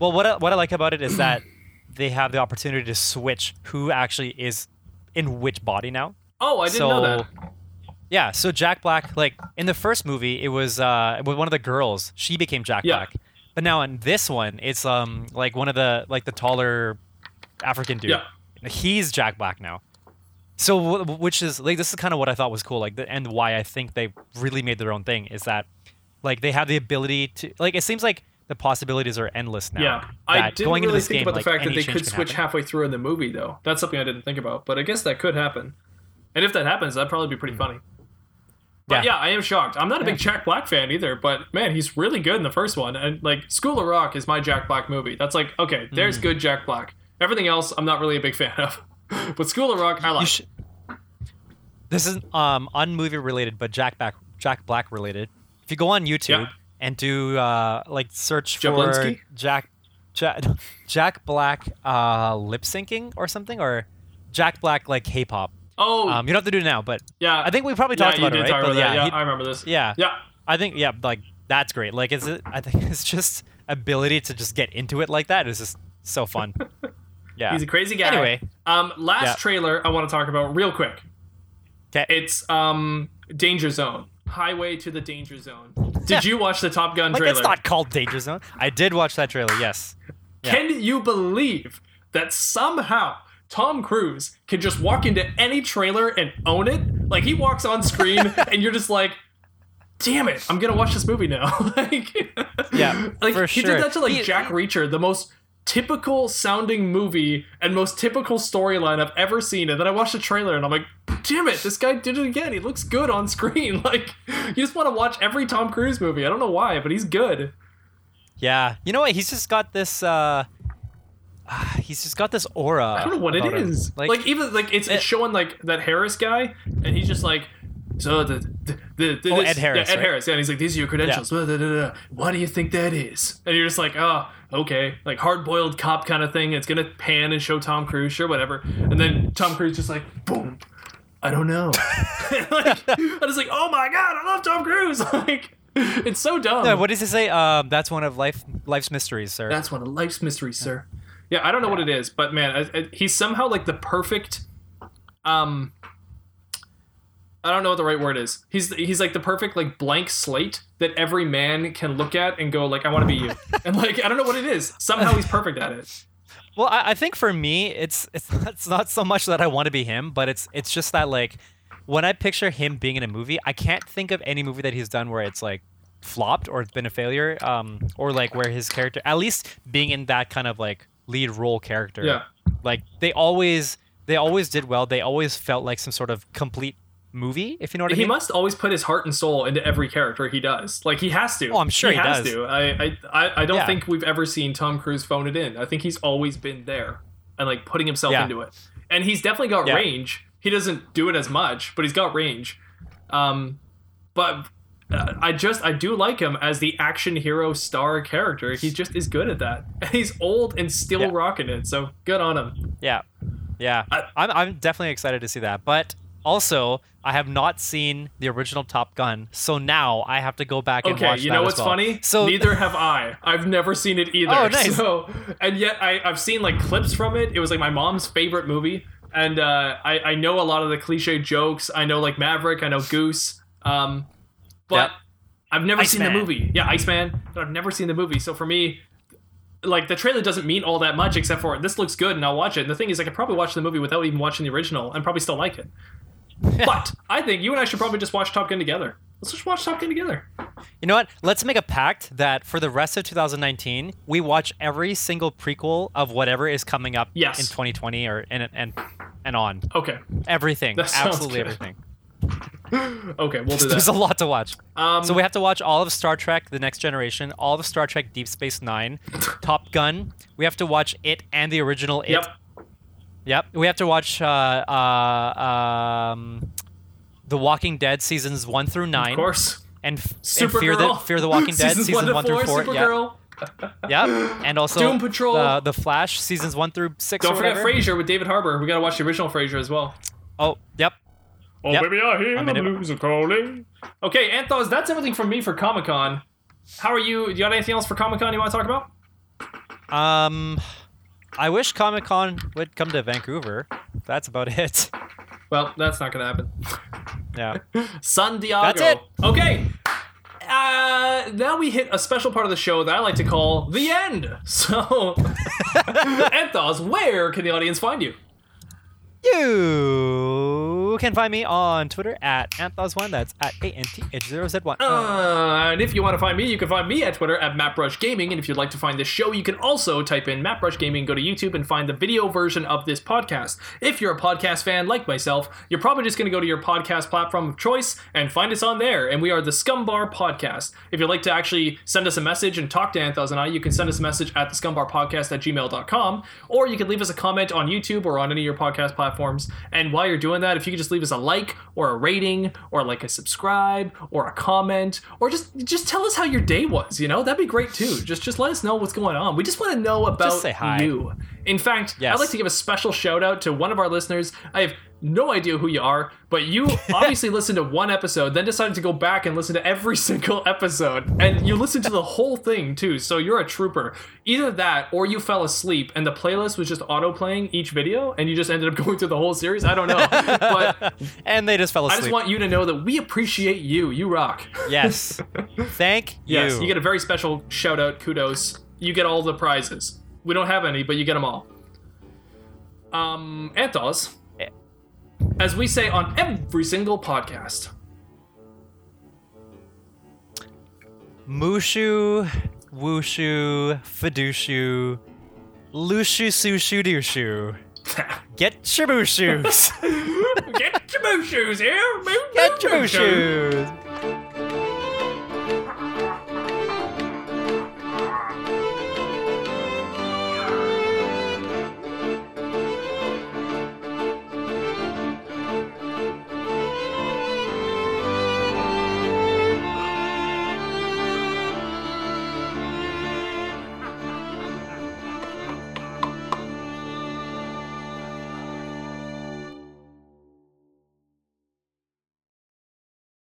[SPEAKER 2] Well, what I, what I like about it is that they have the opportunity to switch who actually is in which body now.
[SPEAKER 1] Oh, I didn't
[SPEAKER 2] so,
[SPEAKER 1] know that.
[SPEAKER 2] Yeah, so Jack Black, like in the first movie, it was uh, with one of the girls. She became Jack
[SPEAKER 1] Yeah.
[SPEAKER 2] Black, but now in this one, it's um like one of the like the taller African dude.
[SPEAKER 1] Yeah.
[SPEAKER 2] He's Jack Black now. So which is like this is kind of what I thought was cool, like the, and why I think they really made their own thing is that like they have the ability to like it seems like the possibilities are endless now.
[SPEAKER 1] Yeah, I didn't
[SPEAKER 2] going into
[SPEAKER 1] really
[SPEAKER 2] this
[SPEAKER 1] think
[SPEAKER 2] game,
[SPEAKER 1] about the
[SPEAKER 2] like,
[SPEAKER 1] fact that they could switch
[SPEAKER 2] happen.
[SPEAKER 1] halfway through in the movie, though. That's something I didn't think about, but I guess that could happen. And if that happens, that'd probably be pretty funny. But yeah.
[SPEAKER 2] Yeah.
[SPEAKER 1] I am shocked. I'm not a big Jack Black fan either, but man, he's really good in the first one. And like School of Rock is my Jack Black movie. That's like okay, there's
[SPEAKER 2] Hmm.
[SPEAKER 1] good Jack Black. Everything else, I'm not really a big fan of. but School of Rock, I like.
[SPEAKER 2] Should. This is um unmovie related, but Jack Black Jack Black related. If you go on YouTube
[SPEAKER 1] Yeah.
[SPEAKER 2] And do uh like search for Jack Jack Jack Black uh lip syncing or something or Jack Black like K-pop.
[SPEAKER 1] oh,
[SPEAKER 2] Um, you don't have to do it now, but
[SPEAKER 1] yeah.
[SPEAKER 2] I think we probably
[SPEAKER 1] yeah,
[SPEAKER 2] talked
[SPEAKER 1] you
[SPEAKER 2] about it, right?
[SPEAKER 1] talk
[SPEAKER 2] But yeah,
[SPEAKER 1] Yeah,
[SPEAKER 2] he-
[SPEAKER 1] I remember this.
[SPEAKER 2] yeah,
[SPEAKER 1] Yeah.
[SPEAKER 2] I think yeah, like that's great. Like it's I think it's just ability to just get into it like that is just so fun. Yeah.
[SPEAKER 1] He's a crazy guy.
[SPEAKER 2] Anyway.
[SPEAKER 1] um, last
[SPEAKER 2] Yeah.
[SPEAKER 1] trailer I want to talk about real quick.
[SPEAKER 2] 'Kay.
[SPEAKER 1] It's um Danger Zone. Highway to the Danger Zone. Did you watch the Top Gun
[SPEAKER 2] like
[SPEAKER 1] trailer?
[SPEAKER 2] it's not called Danger Zone. I did watch that trailer. Yes. yeah.
[SPEAKER 1] Can you believe that somehow Tom Cruise can just walk into any trailer and own it? Like he walks on screen and you're just like, damn it, I'm gonna watch this movie now. like,
[SPEAKER 2] Yeah,
[SPEAKER 1] like
[SPEAKER 2] for
[SPEAKER 1] he
[SPEAKER 2] sure.
[SPEAKER 1] did that to like
[SPEAKER 2] He-
[SPEAKER 1] Jack Reacher, the most typical sounding movie and most typical storyline I've ever seen. And then I watched the trailer and I'm like, damn it, this guy did it again. He looks good on screen. Like you just want to watch every Tom Cruise movie. I don't know why, but he's good.
[SPEAKER 2] Yeah. You know what? He's just got this. uh He's just got this aura.
[SPEAKER 1] I don't know what it
[SPEAKER 2] is. him.
[SPEAKER 1] is. Like, even like it's,
[SPEAKER 2] it-
[SPEAKER 1] it's showing like that Harris guy, and he's just like, so the the, the, the
[SPEAKER 2] Oh,
[SPEAKER 1] this-
[SPEAKER 2] Ed Harris,
[SPEAKER 1] yeah, Ed
[SPEAKER 2] right?
[SPEAKER 1] Harris, yeah, and he's like, these are your credentials. Blah, blah, blah, blah. What do you think that is? And you're just like, oh, okay, like hard boiled cop kind of thing. It's gonna pan and show Tom Cruise, sure, whatever. And then Tom Cruise just like, boom. I don't know. like, I was like, oh my god, I love Tom Cruise. like, it's so dumb.
[SPEAKER 2] Yeah, what does it say? Um, that's one of life life's mysteries, sir.
[SPEAKER 1] That's one of life's mysteries, sir. Yeah, I don't know what it is, but man, I, I, he's somehow like the perfect. Um, I don't know what the right word is. He's he's like the perfect like blank slate that every man can look at and go like, I want to be you, and like I don't know what it is. Somehow he's perfect at it.
[SPEAKER 2] Well, I, I think for me, it's it's it's not so much that I want to be him, but it's it's just that like when I picture him being in a movie, I can't think of any movie that he's done where it's like flopped or it's been a failure, um, or like where his character, at least being in that kind of like lead role character,
[SPEAKER 1] Yeah.
[SPEAKER 2] like they always they always did well. They always felt like some sort of complete movie, if you know what I mean, He
[SPEAKER 1] must always put his heart and soul into every character he does. Like he has to.
[SPEAKER 2] Oh, I'm sure he
[SPEAKER 1] has
[SPEAKER 2] does.
[SPEAKER 1] to. I I I, don't
[SPEAKER 2] Yeah.
[SPEAKER 1] think we've ever seen Tom Cruise phone it in. I think he's always been there and like putting himself
[SPEAKER 2] Yeah.
[SPEAKER 1] into it. And he's definitely got
[SPEAKER 2] Yeah.
[SPEAKER 1] range. He doesn't do it as much, but he's got range. Um, but uh, I just I do like him as the action hero star character. He just is good at that. And he's old and still rocking it. So good on him.
[SPEAKER 2] Yeah, yeah.
[SPEAKER 1] I-
[SPEAKER 2] I'm I'm definitely excited to see that. But also, I have not seen the original Top Gun, so now I have to go back and
[SPEAKER 1] Okay,
[SPEAKER 2] watch
[SPEAKER 1] Okay,
[SPEAKER 2] you
[SPEAKER 1] know what's
[SPEAKER 2] well.
[SPEAKER 1] funny?
[SPEAKER 2] So
[SPEAKER 1] neither have I. I've never seen it either.
[SPEAKER 2] Oh, nice.
[SPEAKER 1] So, and yet I, I've seen like clips from it. It was like my mom's favorite movie, and uh, I, I know a lot of the cliche jokes. I know like Maverick. I know Goose. Um, but
[SPEAKER 2] Yep.
[SPEAKER 1] I've never seen the movie. Yeah, Iceman. But I've never seen the movie. So for me. Like the trailer doesn't mean all that much except for this looks good and I'll watch it. And the thing is, I could probably watch the movie without even watching the original and probably still like it. but I think you and I should probably just watch Top Gun together. Let's just watch Top Gun together.
[SPEAKER 2] you know what? Let's make a pact that for the rest of 2019, we watch every single prequel of whatever is coming up
[SPEAKER 1] Yes.
[SPEAKER 2] in 2020 or and and and on.
[SPEAKER 1] Okay.
[SPEAKER 2] Everything, absolutely
[SPEAKER 1] good.
[SPEAKER 2] everything.
[SPEAKER 1] Okay, we'll do
[SPEAKER 2] There's a lot to watch.
[SPEAKER 1] Um,
[SPEAKER 2] So we have to watch all of Star Trek: The Next Generation, all of Star Trek: Deep Space Nine, Top Gun. We have to watch it and the original It.
[SPEAKER 1] Yep.
[SPEAKER 2] Yep. We have to watch uh, uh, um, The Walking Dead seasons one through nine,
[SPEAKER 1] Of course.
[SPEAKER 2] and, f- and Fear the Fear the Walking Dead
[SPEAKER 1] Seasons one, to
[SPEAKER 2] through
[SPEAKER 1] four.
[SPEAKER 2] four. Yep.
[SPEAKER 1] Supergirl.
[SPEAKER 2] Yep. And also
[SPEAKER 1] Doom Patrol.
[SPEAKER 2] the, the Flash seasons one through six.
[SPEAKER 1] Don't
[SPEAKER 2] or
[SPEAKER 1] forget. Frasier with David Harbour. We gotta watch the original Frasier as well.
[SPEAKER 2] Oh, yep.
[SPEAKER 1] Oh,
[SPEAKER 2] Yep.
[SPEAKER 1] baby, I hear
[SPEAKER 2] I'm
[SPEAKER 1] the
[SPEAKER 2] in it.
[SPEAKER 1] blues are calling. Okay, Anthos, that's everything from me for Comic Con. How are you? Do you got anything else for Comic Con you want to talk about?
[SPEAKER 2] Um, I wish Comic Con would come to Vancouver. That's about it.
[SPEAKER 1] Well, that's not gonna happen.
[SPEAKER 2] Yeah.
[SPEAKER 1] San Diego.
[SPEAKER 2] That's it.
[SPEAKER 1] Okay. Uh, now we hit a special part of the show that I like to call the end. So, Anthos, where can the audience find you?
[SPEAKER 2] You can find me on Twitter at Anth0z1. That's at A-N-T-H-0-Z-1.
[SPEAKER 1] Uh, and if you want to find me, you can find me at Twitter at MattBrush Gaming. And if you'd like to find this show, you can also type in MattBrush Gaming, go to YouTube, and find the video version of this podcast. If you're a podcast fan like myself, you're probably just going to go to your podcast platform of choice and find us on there. And we are the Scumm Bar Podcast. If you'd like to actually send us a message and talk to Anthos and I, you can send us a message at the scummbarpodcast at gmail.com, or you can leave us a comment on YouTube or on any of your podcast platforms. And while you're doing that, if you could just leave us a like or a rating or like a subscribe or a comment or just just tell us how your day was, you know? That'd be great too. Just just let us know what's going on. We just want to know about
[SPEAKER 2] say hi.
[SPEAKER 1] you. In fact,
[SPEAKER 2] Yes.
[SPEAKER 1] I'd like to give a special shout out to one of our listeners. I have no idea who you are, but you obviously listened to one episode, then decided to go back and listen to every single episode. And you listened to the whole thing too, so you're a trooper. Either that or you fell asleep and the playlist was just auto playing each video and you just ended up going through the whole series. I don't know. But
[SPEAKER 2] And they just fell asleep.
[SPEAKER 1] I just want you to know that we appreciate you. You rock.
[SPEAKER 2] yes. Thank you.
[SPEAKER 1] Yes, you get a very special shout out, kudos. You get all the prizes. We don't have any, but you get them all. Um, Anthos. As we say on every single podcast,
[SPEAKER 2] Mushu, Wushu, Fidushu, Lushu, Sushu, Dushu. Get your shoes.
[SPEAKER 1] get your shoes here.
[SPEAKER 2] Get your shoes.